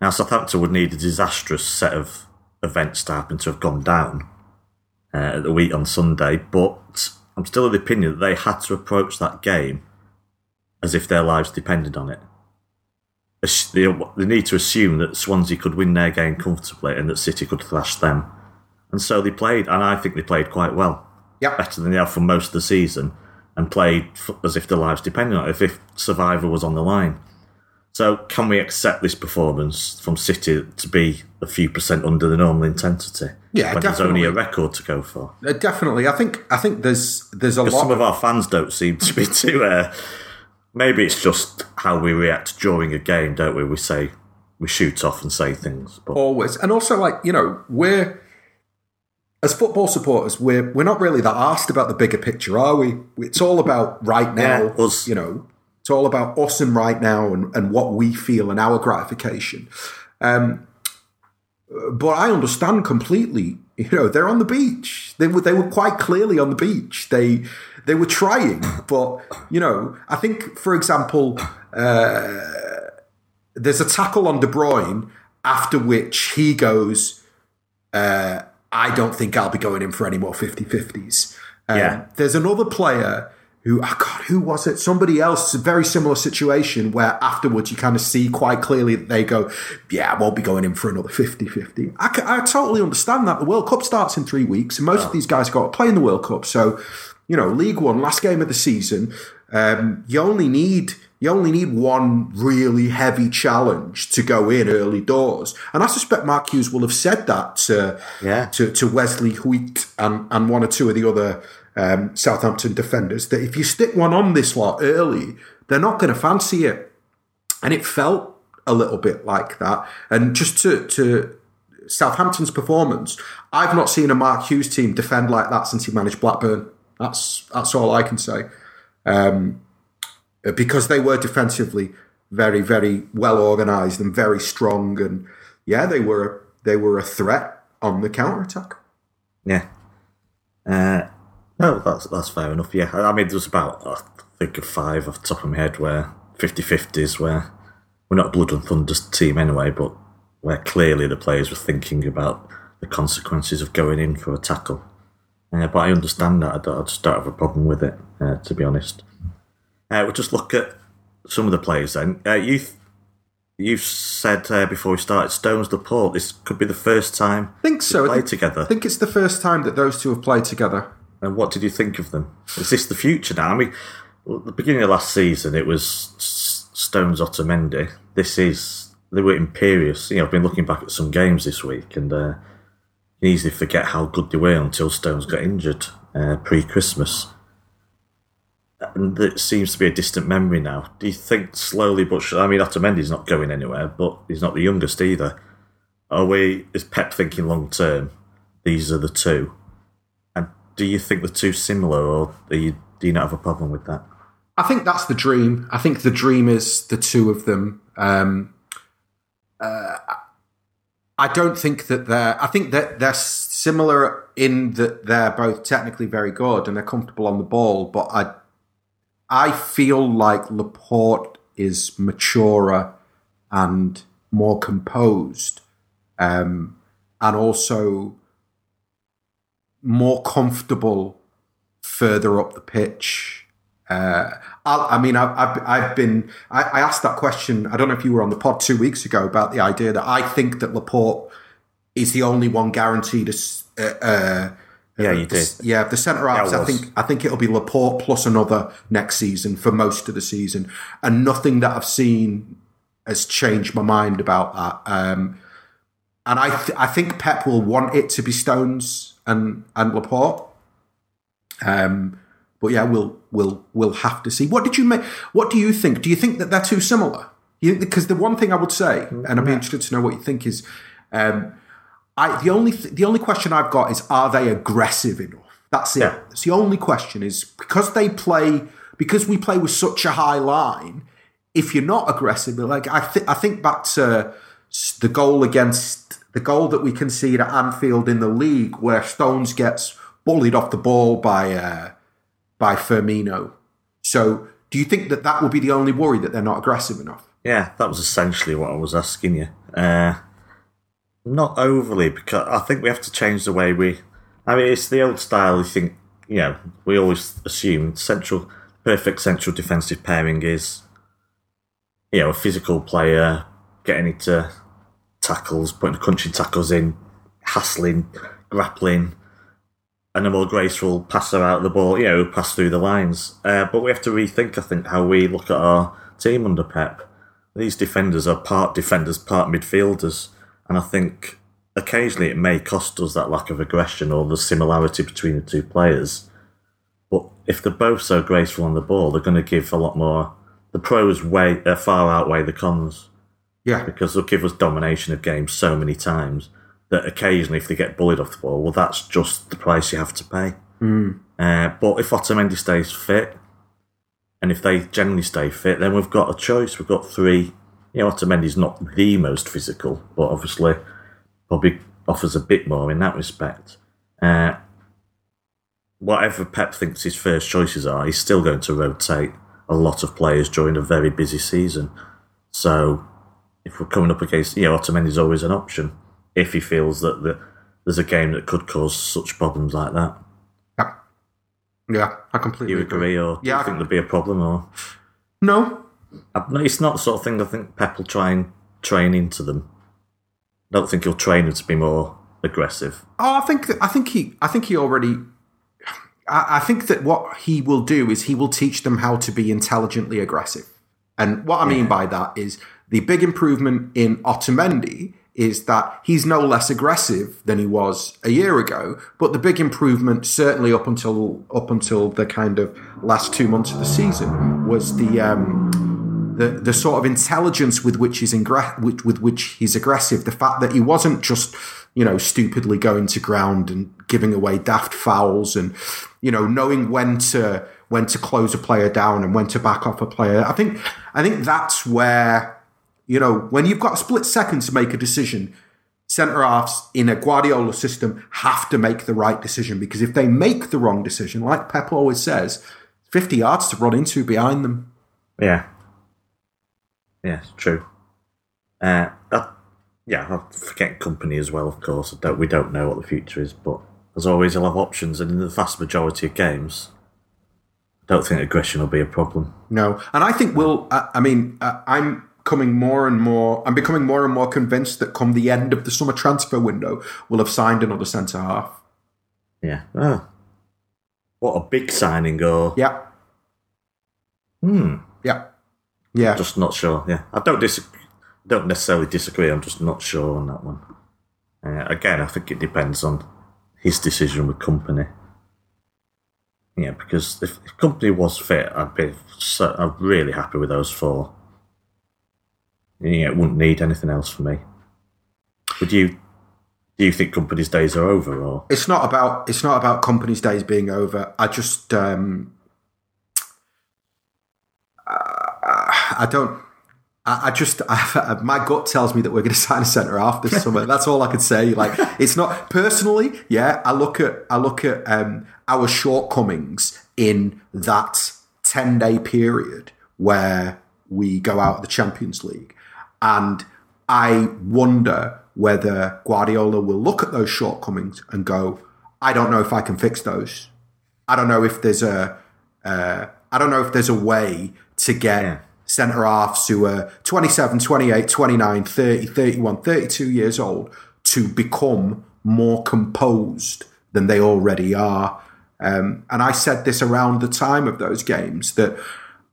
S1: Now, Southampton would need a disastrous set of events to happen to have gone down uh, at the week on Sunday, but I'm still of the opinion that they had to approach that game as if their lives depended on it. They, they need to assume that Swansea could win their game comfortably and that City could thrash them. And so they played, and I think they played quite well.
S2: Yep.
S1: Better than they have for most of the season, and played as if their lives depended on it, if, if survival was on the line. So, can we accept this performance from City to be a few percent under the normal intensity?
S2: Yeah,
S1: when there's only a record to go for.
S2: Uh, definitely, I think I think there's there's a lot.
S1: some of our fans don't seem to be too. Uh, maybe it's just how we react during a game, don't we? We say we shoot off and say things, but
S2: always. And also like you know we're as football supporters we're we're not really that asked about the bigger picture are we? It's all about right now
S1: Yeah, us.
S2: you know. It's all about us and right now and, and what we feel and our gratification. Um but i understand completely you know they're on the beach. They were they were quite clearly on the beach. They they were trying but you know i think for example there's a tackle on De Bruyne after which he goes, uh, I don't think I'll be going in for any more 50 50s. Um,
S1: Yeah.
S2: There's another player who, oh God, who was it? Somebody else, a very similar situation where afterwards you kind of see quite clearly that they go, Yeah, I won't be going in for another 50 50. I, I totally understand that. The World Cup starts in three weeks, and most of these guys got to play in the World Cup. So, you know, League One, last game of the season, um, you only need you only need one really heavy challenge to go in early doors. And I suspect Mark Hughes will have said that to,
S1: Yeah.
S2: to, to Wesley Hoedt and, and one or two of the other um, Southampton defenders that if you stick one on this lot early, they're not going to fancy it. And it felt a little bit like that. And just to, to Southampton's performance, I've not seen a Mark Hughes team defend like that since he managed Blackburn. That's that's all I can say. Um, because they were defensively very, very well organised and very strong, and yeah, they were they were a threat on the counter attack.
S1: yeah. Uh, no, that's that's fair enough. Yeah, I mean, there's about I think of five off the top of my head where 50-50s where we're not blood and thunder team anyway, but where clearly the players were thinking about the consequences of going in for a tackle. Uh, but I understand that. I, don't, I just don't have a problem with it, uh, to be honest. Uh, we'll just look at some of the players then. Uh, you you said uh, before we started Stones Laporte, This could be the first time
S2: I think so.
S1: they
S2: I think,
S1: together.
S2: I think it's the first time that those two have played together.
S1: And what did you think of them? Is this the future now? I mean, at the beginning of last season, it was Stones Otamendi. This is they were imperious. You know, I've been looking back at some games this week, and uh, easily forget how good they were until Stones got injured uh, pre-Christmas. And it seems to be a distant memory now. Do you think slowly but surely? I mean, Otamendi's not going anywhere, but he's not the youngest either. Are we? Is Pep thinking long term? These are the two. And do you think the two similar, or do you, do you not have a problem with that?
S2: I think that's the dream. I think the dream is the two of them. Um, uh, I don't think that they're. I think that they're similar in that they're both technically very good and they're comfortable on the ball. But I, I feel like Laporte is maturer and more composed, um, and also more comfortable further up the pitch. Uh, I, I mean, I've, I've, I've been. I, I asked that question. I don't know if you were on the pod two weeks ago about the idea that I think that Laporte is the only one guaranteed a, uh, uh,
S1: Yeah, you
S2: The-
S1: did.
S2: Yeah, the centre halves. I think I think it'll be Laporte plus another next season for most of the season, and nothing that I've seen has changed my mind about that. Um, and I th- I think Pep will want it to be Stones and and Laporte. Um, but yeah, we'll we'll we'll have to see. What did you make? What do you think? Do you think that they're too similar? You, because the one thing I would say, and I'd be interested to know what you think is, um, I the only th- the only question I've got is are they aggressive enough? That's it.
S1: Yeah.
S2: It's the only question is because they play because we play with such a high line. If you're not aggressive, like I think I think back to the goal against the goal that we concede at Anfield in the league, where Stones gets bullied off the ball by uh, by Firmino. So, do you think that that will be the only worry that they're not aggressive enough?
S1: Yeah, that was essentially what I was asking you. Uh, not overly, because I think we have to change the way we. I mean, it's the old style. You think, you know, we always assume central, perfect central defensive pairing is, you know, a physical player getting into tackles, putting the crunching tackles in, hassling, grappling, and a more graceful passer out of the ball, you know, pass through the lines. Uh, but we have to rethink, I think, how we look at our team under Pep. These defenders are part defenders, part midfielders, and I think occasionally it may cost us that lack of aggression or the similarity between the two players. But if they're both so graceful on the ball, they're going to give a lot more. The pros way uh, far outweigh the cons
S2: Yeah,
S1: because they'll give us domination of games so many times that occasionally, if they get bullied off the ball, well, that's just the price you have to pay. Mm. Uh, but if Otamendi stays fit, and if they generally stay fit, then we've got a choice. We've got three. You know, Otamendi's not the most physical, but obviously probably offers a bit more in that respect. Uh, whatever Pep thinks his first choices are, he's still going to rotate a lot of players during a very busy season. So if we're coming up against, you know, Otamendi's always an option if he feels that the, there's a game that could cause such problems like that.
S2: yeah, yeah. I completely
S1: Do you agree, or do
S2: Yeah, I-
S1: you think there'd be a problem? Or
S2: No,
S1: I- no, it's not the sort of thing I think Pep will try and train into them. I don't think he'll train them to be more aggressive.
S2: Oh, I think I think he I think he already. I, I think that what he will do is he will teach them how to be intelligently aggressive, and what I mean by that is the big improvement in Otamendi is that he's no less aggressive than he was a year ago. But the big improvement, certainly up until up until the kind of last two months of the season, was the. Um, the the sort of intelligence with which he's with, with which he's aggressive, the fact that he wasn't just you know stupidly going to ground and giving away daft fouls, and you know knowing when to when to close a player down and when to back off a player. I think I think that's where you know when you've got a split second to make a decision. Centre halves in a Guardiola system have to make the right decision because if they make the wrong decision, like Pep always says, 50 yards to run into behind them.
S1: Yeah. Yeah, it's true. Uh, that, yeah, I'll forget Kompany as well, of course. I don't, we don't know what the future is, but as always, he'll have options, and in the vast majority of games, I don't think aggression will be a problem.
S2: No, and I think we'll. I, I mean, uh, I'm coming more and more. I'm becoming more and more convinced that come the end of the summer transfer window, we'll have signed another centre half.
S1: Yeah. Oh. What a big signing, or.
S2: Yeah,
S1: Hmm.
S2: yeah, yeah.
S1: Just not sure. Yeah. I don't disagree. Don't necessarily disagree. I'm just not sure on that one. Uh, again, I think it depends on his decision with Kompany. Yeah, because if, if Kompany was fit, I'd be so, I'm really happy with those four. Yeah, it wouldn't need anything else for me. Would you? Do you think Kompany's days are over, or
S2: It's not about. It's not about Kompany's days being over. I just. Um, I don't. I I just, I, (laughs) my gut tells me that we're going (laughs) to sign a centre half this summer. (laughs) That's all I could say. Like, it's not personally. Yeah, I look at, I look at um, our shortcomings in that ten day period where we go out of the Champions League, and I wonder whether Guardiola will look at those shortcomings and go, I don't know if I can fix those. I don't know if there's a, uh, I don't know if there's a way to get
S1: Yeah.
S2: centre halves who are 27, 28, 29, 30, 31, 32 years old to become more composed than they already are. Um, and I said this around the time of those games that,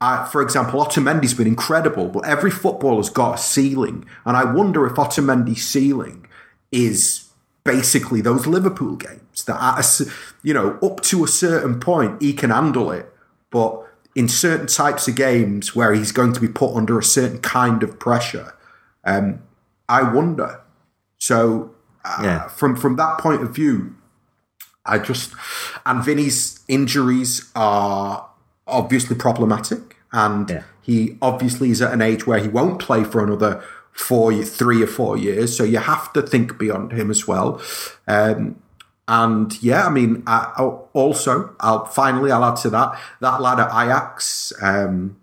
S2: I, for example, Otamendi's been incredible, but every footballer's got a ceiling. And I wonder if Otamendi's ceiling is basically those Liverpool games that, at a, you know, up to a certain point, he can handle it. But in certain types of games where he's going to be put under a certain kind of pressure, um, I wonder. So, uh, yeah. from from that point of view, I just and Vinny's injuries are obviously problematic, and yeah. he obviously is at an age where he won't play for another four, three or four years. So you have to think beyond him as well. Um, and yeah, I mean, I, also, I'll finally I'll add to that that lad at Ajax, um,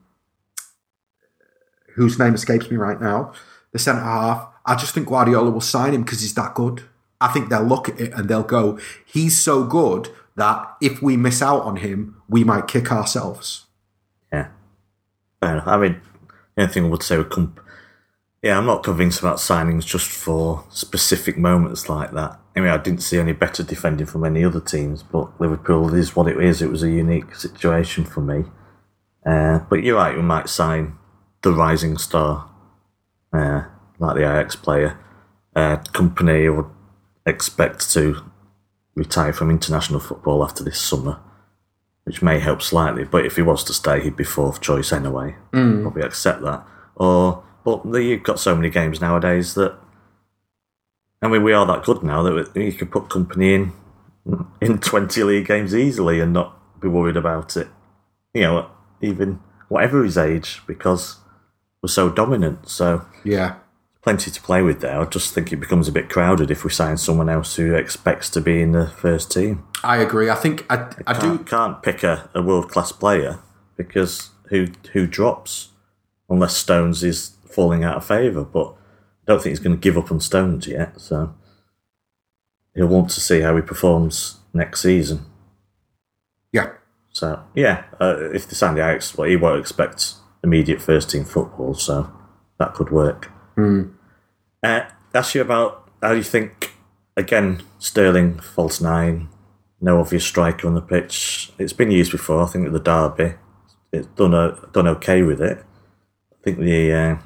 S2: whose name escapes me right now, the centre half. I just think Guardiola will sign him because he's that good. I think they'll look at it and they'll go, he's so good that if we miss out on him, we might kick ourselves.
S1: Yeah. I mean, anything I would say would come. Yeah, I'm not convinced about signings just for specific moments like that. I mean, I didn't see any better defending from any other teams, but Liverpool is what it is. It was a unique situation for me. Uh, but you're right, we might sign the rising star, uh, like the Ajax player. Uh, Kompany would expect to retire from international football after this summer, which may help slightly. But if he was to stay, he'd be fourth choice anyway. Mm. Probably accept that. Or, but you've got so many games nowadays that. I mean, we are that good now that you could put Kompany in in (laughs) twenty league games easily and not be worried about it. You know, even whatever his age, because we're so dominant. So
S2: yeah,
S1: plenty to play with there. I just think it becomes a bit crowded if we sign someone else who expects to be in the first team.
S2: I agree. I think I, I,
S1: I
S2: do
S1: can't pick a, a world class player because who who drops unless Stones is falling out of favour. But I don't think he's going to give up on Stones yet. So he'll want to see how he performs next season.
S2: Yeah.
S1: So yeah, uh, if they sign the Ajax, well, he won't expect immediate first team football, so that could work.
S2: Mm.
S1: Uh, ask you about how do you think, again, Sterling, false nine, no obvious striker on the pitch. It's been used before, I think, with the Derby. It's done, a, done okay with it. I think the uh,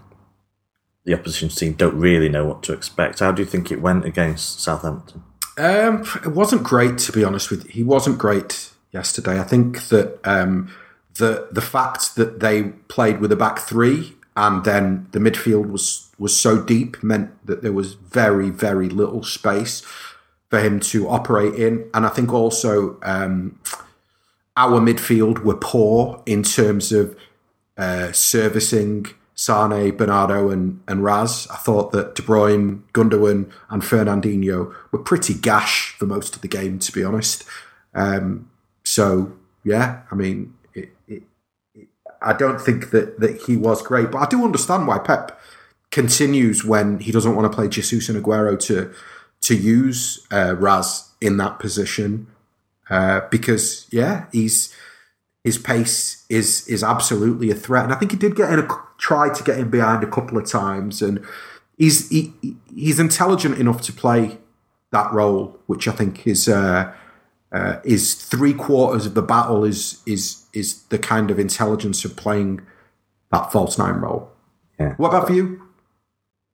S1: the opposition team don't really know what to expect. How do you think it went against Southampton?
S2: Um, it wasn't great, to be honest with you. He wasn't great yesterday. I think that um, the the fact that they played with a back three and then the midfield was was so deep meant that there was very very little space for him to operate in, and I think also um, our midfield were poor in terms of uh, servicing Sane, Bernardo, and and Raz. I thought that De Bruyne, Gundogan, and Fernandinho were pretty gash for most of the game, to be honest. Um, so yeah, I mean, it, it, it, I don't think that that he was great, but I do understand why Pep continues when he doesn't want to play Jesus and Aguero to to use uh, Raz in that position uh, because yeah, he's his pace is is absolutely a threat, and I think he did get in a try to get in behind a couple of times, and he's he, he's intelligent enough to play that role, which I think is. Uh, uh, is three quarters of the battle is is is the kind of intelligence of playing that false nine role.
S1: Yeah.
S2: What about for you?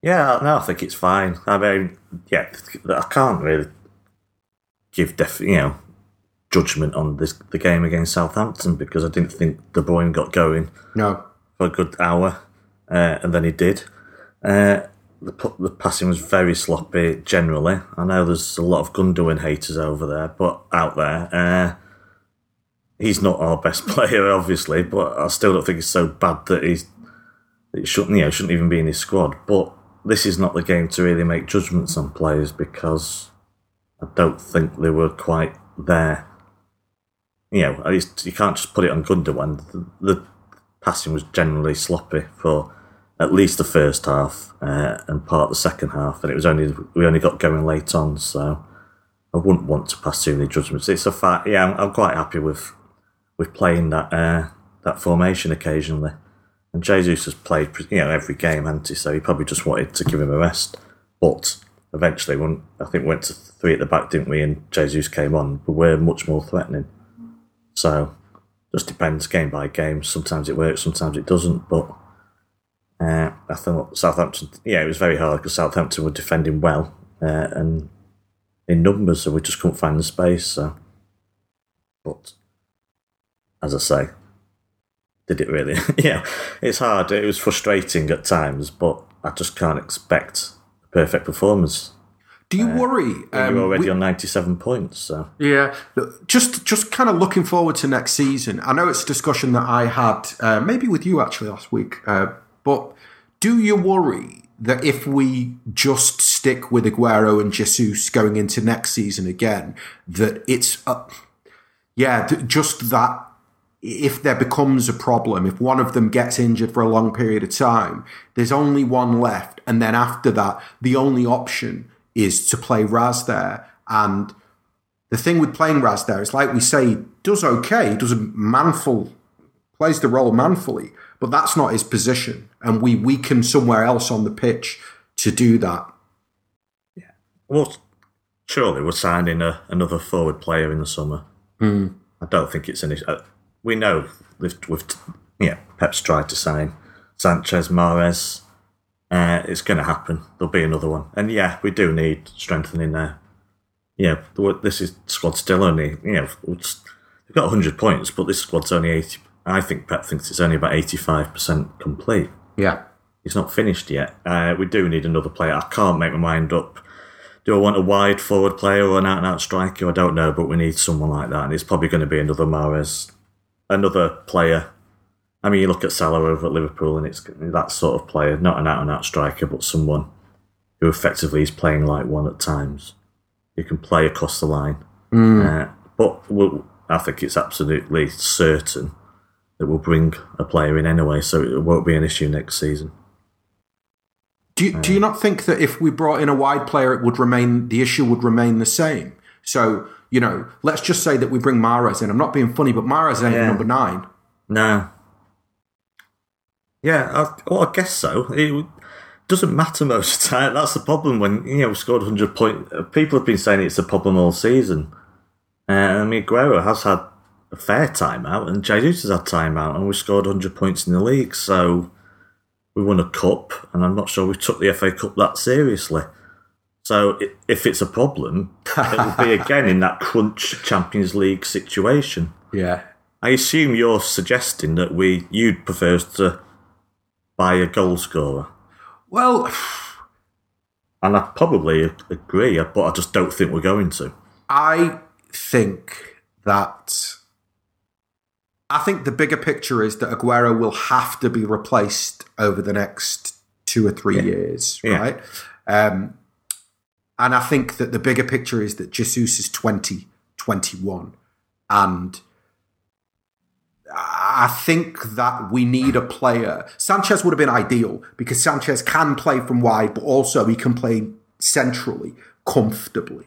S1: Yeah, no, I think it's fine. I mean, yeah, I can't really give def, you know, judgment on this the game against Southampton because I didn't think De Bruyne got going.
S2: No,
S1: for a good hour, uh, and then he did. Uh, the, the passing was very sloppy generally. I know there's a lot of Gundogan haters over there, but out there, uh, he's not our best (laughs) player, obviously. But I still don't think it's so bad that he's it shouldn't you know shouldn't even be in his squad. But this is not the game to really make judgments on players because I don't think they were quite there. You know, you can't just put it on Gundogan. The, the passing was generally sloppy for at least the first half uh, and part of the second half, and it was only we only got going late on, so I wouldn't want to pass too many judgments. It's a fact. Yeah, I'm, I'm quite happy with with playing that uh, that formation occasionally. And Jesus has played, you know, every game, hasn't he? So he probably just wanted to give him a rest. But eventually, when I think we went to three at the back, didn't we? And Jesus came on, but we're much more threatening. So just depends game by game. Sometimes it works, sometimes it doesn't. But uh, I thought Southampton, yeah, it was very hard because Southampton were defending well uh, and in numbers, so we just couldn't find the space. So, but as I say, did it really? (laughs) yeah, it's hard. It was frustrating at times, but I just can't expect a perfect performance.
S2: Do you worry?
S1: Uh, you're already
S2: we-
S1: on 97 points, so
S2: Yeah, just just kind of looking forward to next season. I know it's a discussion that I had uh, maybe with you actually last week, uh, but do you worry that if we just stick with Aguero and Jesus going into next season again, that it's uh, yeah, th- just that if there becomes a problem, if one of them gets injured for a long period of time, there's only one left, and then after that, the only option is to play Raz there and the thing with playing Raz there is like we say, he does okay, he does a manful, plays the role manfully, but that's not his position. And we weaken somewhere else on the pitch to do that. Yeah.
S1: well, surely we're signing a, another forward player in the summer.
S2: Hmm.
S1: I don't think it's an issue. Uh, we know we've, we've yeah, Pep's tried to sign Sanchez, Mahrez. Uh, it's going to happen. There'll be another one, and yeah, we do need strengthening there. Yeah, this is squad still only you know we've got hundred points, but this squad's only eighty. I think Pep thinks it's only about eighty-five percent complete.
S2: Yeah.
S1: It's not finished yet. Uh, we do need another player. I can't make my mind up. Do I want a wide forward player or an out and out striker? I don't know, but we need someone like that. And it's probably going to be another Mahrez, another player. I mean, you look at Salah over at Liverpool, and it's that sort of player, not an out and out striker, but someone who effectively is playing like one at times. You can play across the line. Uh, but we'll, I think it's absolutely certain that we'll bring a player in anyway, so it won't be an issue next season.
S2: Do you, do you not think that if we brought in a wide player, it would remain the issue would remain the same? So you know, let's just say that we bring Mahrez in. I'm not being funny, but Mahrez ain't
S1: Yeah.
S2: number nine.
S1: No. Yeah, I, well, I guess so. It doesn't matter most of the time. That's the problem when you know we scored 100 points. People have been saying it's a problem all season. Uh, I mean, Aguero has had a fair time out, and Jesus has had time out, and we scored 100 points in the league. So we won a cup, and I'm not sure we took the FA Cup that seriously. So if it's a problem, it will be (laughs) again in that crunch Champions League situation.
S2: Yeah.
S1: I assume you're suggesting that we you'd prefer to buy a goal scorer,
S2: Well,
S1: and I probably agree, but I just don't think we're going to.
S2: I think that I think the bigger picture is that Aguero will have to be replaced over the next two or three years,
S1: Yeah.
S2: right? Um, and I think that the bigger picture is that Jesus is 20, 21. And I think that we need a player. Sanchez would have been ideal because Sanchez can play from wide, but also he can play centrally, comfortably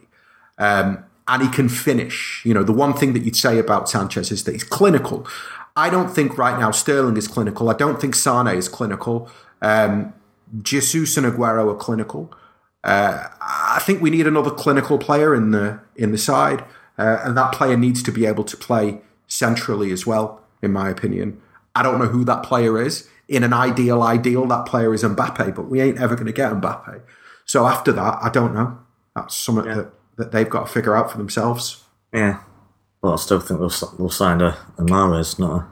S2: um, and he can finish. You know, the one thing that you'd say about Sanchez is that he's clinical. I don't think right now Sterling is clinical. I don't think Sane is clinical. Um, Jesus and Aguero are clinical. Uh, I think we need another clinical player in the in the side, uh, and that player needs to be able to play centrally as well. In my opinion, I don't know who that player is. In an ideal, ideal, that player is Mbappe, but we ain't ever going to get Mbappe. So after that, I don't know. That's something that, that they've got to figure out for themselves.
S1: Yeah, well, I still think they'll, they'll sign a, a Mahrez, not a,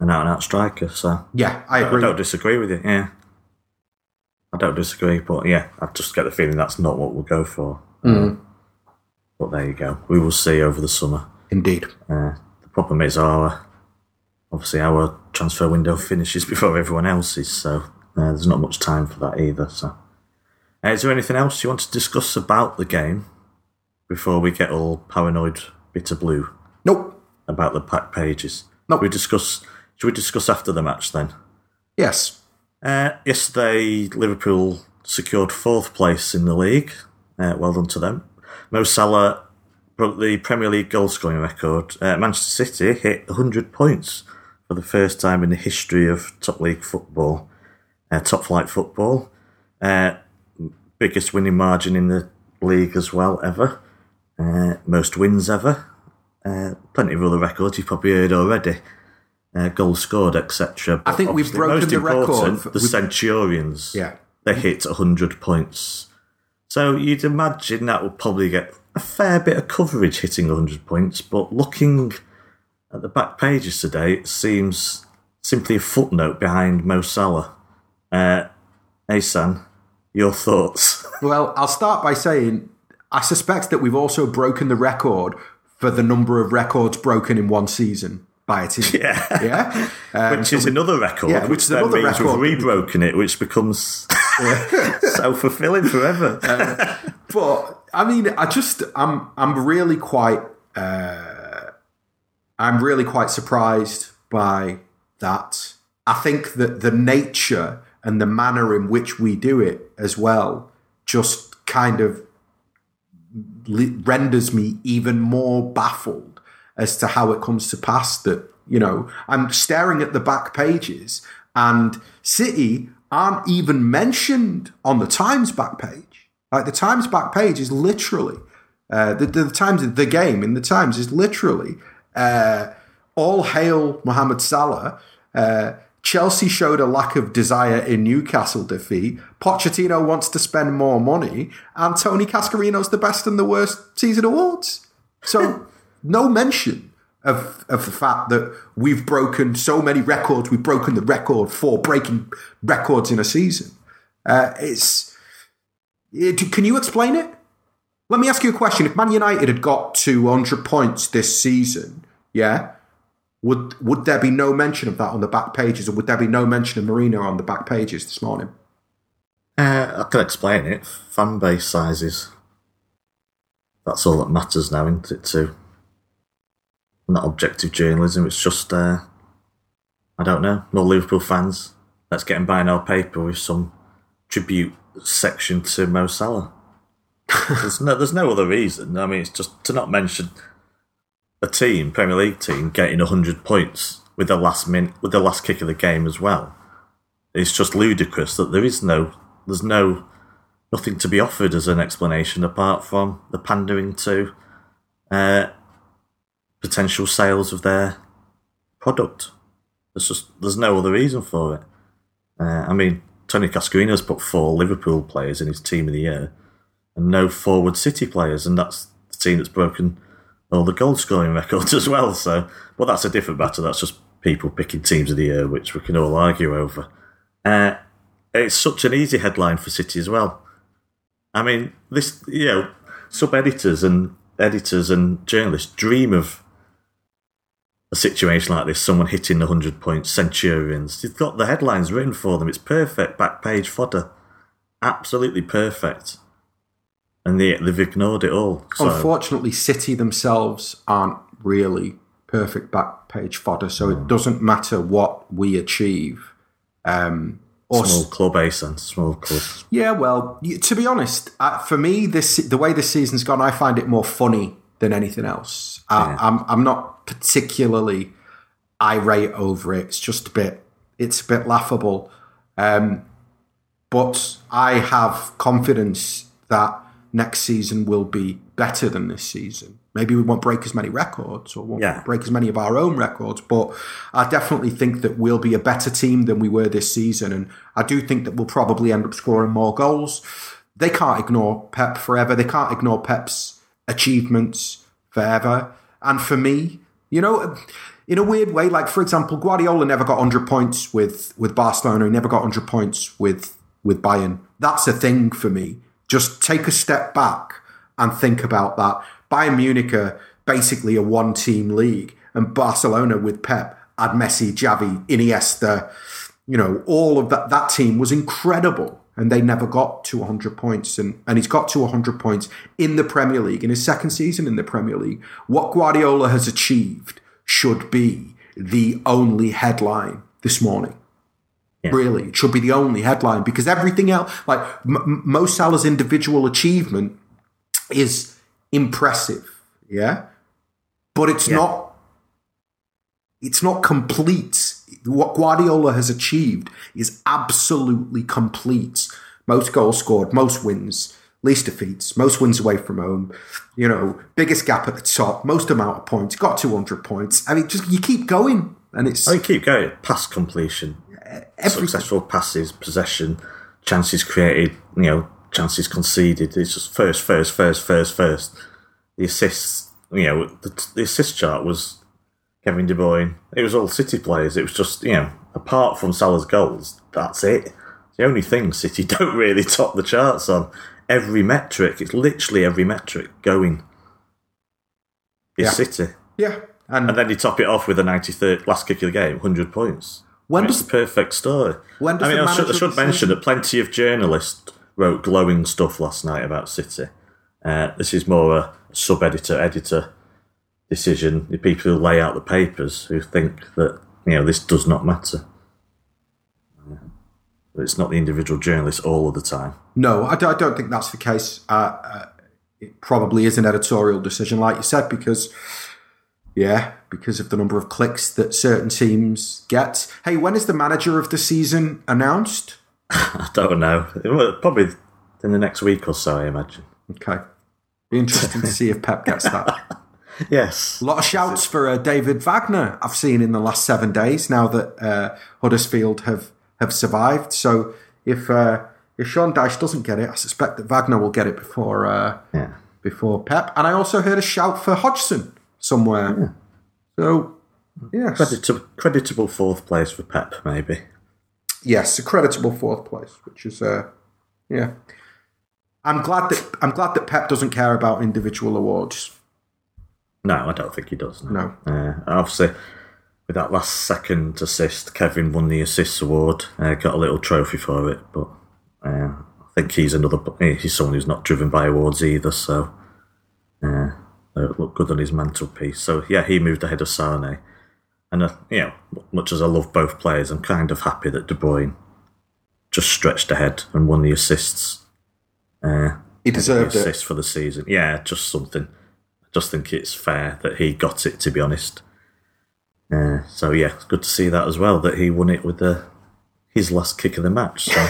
S1: an out and out striker. So
S2: Yeah, I
S1: I
S2: agree.
S1: don't disagree with you. Yeah, I don't disagree, but yeah, I just get the feeling that's not what we'll go for.
S2: Mm.
S1: But there you go. We will see over the summer.
S2: Indeed.
S1: Uh, the problem is our obviously our transfer window finishes before everyone else's, so uh, there's not much time for that either. So, uh, is there anything else you want to discuss about the game before we get all paranoid, bitter blue
S2: Nope.
S1: about the pack pages?
S2: Nope.
S1: We discuss. Should we discuss after the match then?
S2: Yes.
S1: Uh, yesterday, Liverpool secured fourth place in the league. Uh, well done to them. Mo Salah broke the Premier League goal scoring record. Uh, Manchester City hit 100 points for the first time in the history of top league football, uh, top flight football. Uh, biggest winning margin in the league as well ever. Uh, most wins ever. Plenty of other records you've probably heard already. Uh, goals scored, etc.
S2: I think we've broken the record for-
S1: the Centurions.
S2: Yeah.
S1: They hit 100 points. So you'd imagine that would probably get a fair bit of coverage hitting 100 points, but looking at the back pages today, it seems simply a footnote behind Mo Salah. Uh, Asan, your thoughts? (laughs)
S2: Well, I'll start by saying I suspect that we've also broken the record for the number of records broken in one season by a team.
S1: Yeah.
S2: Yeah. (laughs) Um,
S1: which is another record,
S2: yeah, which
S1: which,
S2: is
S1: then
S2: another
S1: means
S2: record.
S1: we've rebroken it, which becomes (laughs) self fulfilling forever. (laughs)
S2: but I mean, I just I'm I'm really quite uh, I'm really quite surprised by that. I think that the nature and the manner in which we do it as well just kind of renders me even more baffled as to how it comes to pass that you know i'm staring at the back pages and city aren't even mentioned on the times back page like the times back page is literally uh, the, the times the game in the times is literally uh, all hail Mohamed Salah. Uh, Chelsea showed a lack of desire in Newcastle defeat. Pochettino wants to spend more money, and Tony Cascarino's the best and the worst season awards. So no mention of of the fact that we've broken so many records. We've broken the record for breaking records in a season. Uh, it's it, can you explain it? Let me ask you a question. If Man United had got to 100 points this season, yeah, would would there be no mention of that on the back pages, or would there be no mention of Mourinho on the back pages this morning?
S1: Uh, I can explain it. Fan base sizes. That's all that matters now, isn't it? Too. Not objective journalism. It's just, uh, I don't know, more Liverpool fans. Let's get them buying our paper with some tribute section to Mo Salah. (laughs) there's no, there's no other reason. I mean, it's just to not mention a team, Premier League team, getting hundred points with the last min, with the last kick of the game as well. It's just ludicrous that there is no, there's no, nothing to be offered as an explanation apart from the pandering to uh, potential sales of their product. There's just there's no other reason for it. Uh, I mean, Tony Cascarino's put four Liverpool players in his team of the year, and no forward City players, and that's the team that's broken all the goal scoring (laughs) records as well. So, but that's a different matter. That's just people picking teams of the year, which we can all argue over. Uh, it's such an easy headline for City as well. I mean, this you know, sub editors and editors and journalists dream of a situation like this, someone hitting the 100 point centurions. They've got the headlines written for them. It's perfect back page fodder. Absolutely perfect. And they, they've ignored it all. So,
S2: Unfortunately, City themselves aren't really perfect back page fodder, so it doesn't matter what we achieve. Um, or
S1: small club ace and small club.
S2: Yeah, well, to be honest, uh, for me, this the way this season's gone, I find it more funny than anything else. I, I'm I'm not particularly irate over it. It's just a bit, it's a bit laughable. Um, but I have confidence that next season will be better than this season. Maybe we won't break as many records or won't
S1: Yeah.
S2: break as many of our own records, but I definitely think that we'll be a better team than we were this season. And I do think that we'll probably end up scoring more goals. They can't ignore Pep forever. They can't ignore Pep's achievements forever. And for me, you know, in a weird way, like for example, Guardiola never got 100 points with, with Barcelona. He never got 100 points with, with Bayern. That's a thing for me. Just take a step back and think about that. Bayern Munich are basically a one team league, and Barcelona with Pep had Messi, Xavi, Iniesta, you know, all of that. That team was incredible, and they never got to 100 points. And, and he's got to 100 points in the Premier League, in his second season in the Premier League. What Guardiola has achieved should be the only headline this morning. Really, it should be the only headline because everything else, like M- Mo Salah's individual achievement, is impressive. Yeah, but it's
S1: Yeah.
S2: not. It's not complete. What Guardiola has achieved is absolutely complete. most goals scored, most wins, least defeats, most wins away from home. You know, biggest gap at the top, most amount of points, got 200 points. I mean, just you keep going, and it's oh,
S1: I mean, keep going. Pass completion,
S2: everything.
S1: successful passes, possession, chances created, you know, chances conceded. It's just first, first, first, first, first. The assists, you know, the, the assist chart was Kevin De Bruyne. It was all City players. It was just, you know, apart from Salah's goals, that's it. It's the only thing City (laughs) don't really top the charts on. Every metric, it's literally every metric going. Is
S2: Yeah.
S1: City.
S2: Yeah, and,
S1: And then you top it off with a 93rd last kick of the game, 100 points.
S2: When
S1: I mean, it's
S2: does-
S1: the perfect story.
S2: when does
S1: I mean, I should, I should mention that plenty of journalists wrote glowing stuff last night about City. Uh, this is more a sub editor, editor decision. The people who lay out the papers who think that, you know, this does not matter. It's not the individual journalist all of the time.
S2: No, I don't, think that's the case. Uh, uh, it probably is an editorial decision, like you said, because yeah, because of the number of clicks that certain teams get. Hey, when is the manager of the season announced? (laughs)
S1: I don't know. Probably in the next week or so, I imagine.
S2: Okay, be interesting to see if Pep gets that. (laughs)
S1: Yes.
S2: A lot of shouts for uh, David Wagner I've seen in the last seven days. Now that uh, Huddersfield have have survived, so if uh, if Sean Dyche doesn't get it, I suspect that Wagner will get it before uh,
S1: Yeah.
S2: before Pep. And I also heard a shout for Hodgson somewhere. So yes,
S1: Creditable, creditable fourth place for Pep, maybe.
S2: yes, a creditable fourth place, which is uh, yeah. I'm glad that I'm glad that Pep doesn't care about individual awards.
S1: No, I don't think he does.
S2: No.
S1: Uh, obviously, with that last second assist, Kevin won the assists award. Uh, got a little trophy for it, but uh, I think he's another. He's someone who's not driven by awards either. So, uh, it looked good on his mantelpiece. So yeah, he moved ahead of Sane. And uh, you know, much as I love both players, I'm kind of happy that De Bruyne just stretched ahead and won the assists. Uh,
S2: He deserved it.
S1: assist for the season. Yeah, just something. Just think it's fair that he got it. To be honest. Uh, so yeah, it's good to see that as well. That he won it with the his last kick of the match. So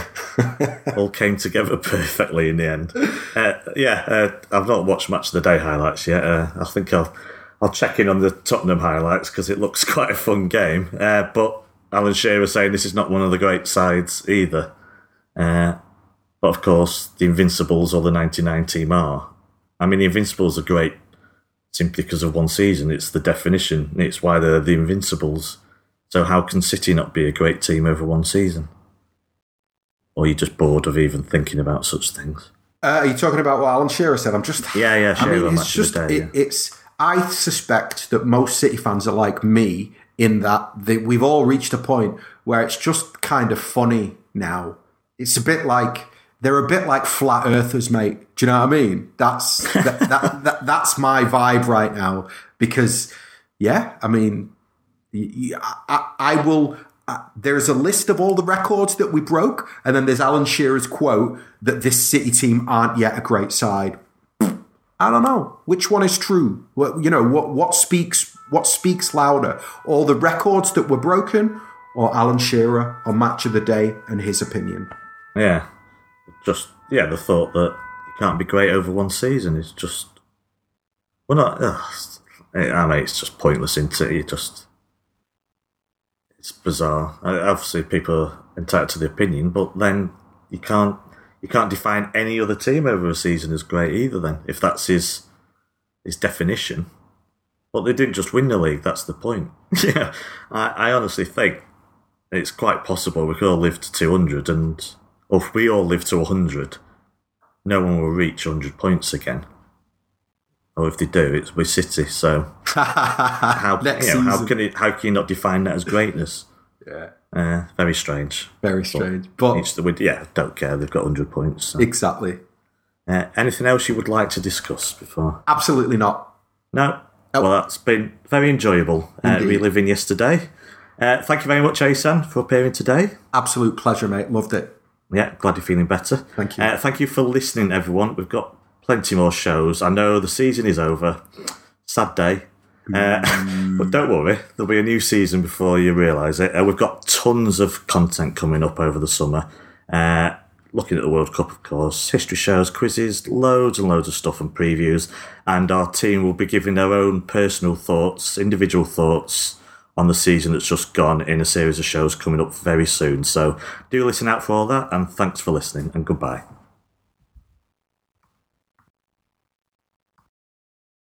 S1: (laughs) all came together (laughs) perfectly in the end. Uh, yeah, uh, I've not watched much of the day highlights yet. Uh, I think I'll I'll check in on the Tottenham highlights because it looks (laughs) quite a fun game. Uh, but Alan Shearer saying this is not one of the great sides either. Uh, but of course, the Invincibles or the 99 team are. I mean, the Invincibles are great simply because of one season. It's the definition. It's why they're the Invincibles. So how can City not be a great team over one season? Or you're just bored of even thinking about such things?
S2: Uh, are you talking about what Alan Shearer said? I'm just
S1: Yeah, yeah,
S2: I mean,
S1: Shearer
S2: it's
S1: match of the
S2: just
S1: day,
S2: it,
S1: yeah.
S2: it's. I suspect that most City fans are like me in that they, we've all reached a point where it's just kind of funny now. It's a bit like they're a bit like flat earthers, mate. Do you know what I mean? That's that, (laughs) that, that that's my vibe right now because yeah, I mean, I will. Uh, there's a list of all the records that we broke, and then there's Alan Shearer's quote that this City team aren't yet a great side. I don't know which one is true. What you know, what what speaks what speaks louder? All the records that were broken, or Alan Shearer on Match of the Day and his opinion?
S1: Yeah. Just, yeah, the thought that you can't be great over one season is just. Well, not. Ugh, I mean, it's just pointless, isn't it? Just. It's bizarre. Obviously, people are entitled to the opinion, but then you can't you can't define any other team over a season as great either. Then, if that's his his definition, but they didn't just win the league. That's the point. (laughs) yeah, I, I honestly think it's quite possible we could all live to two hundred, and if we all live to hundred, no one will reach hundred points again. Or if they do, it's with City. So (laughs) how you know, how can it, how can you not define that as greatness?
S2: Yeah,
S1: Uh, very strange.
S2: very strange, but
S1: Each, we- yeah, don't care. They've got hundred points. so.
S2: exactly,
S1: Uh, anything else you would like to discuss before?
S2: absolutely not.
S1: No. Well, that's been very enjoyable uh, reliving yesterday. Uh, thank you very much, Asan, for appearing today.
S2: Absolute pleasure, mate. Loved it.
S1: Yeah, glad you're feeling better.
S2: Thank you.
S1: Uh, thank you for listening, everyone. We've got plenty more shows. I know the season is over. Sad day. Uh, (laughs) but don't worry, there'll be a new season before you realise it. Uh, we've got tons of content coming up over the summer. Uh, looking at the World Cup, of course, history shows, quizzes, loads and loads of stuff and previews. And our team will be giving their own personal thoughts, individual thoughts on the season that's just gone in a series of shows coming up very soon. So do listen out for all that, and thanks for listening, and goodbye.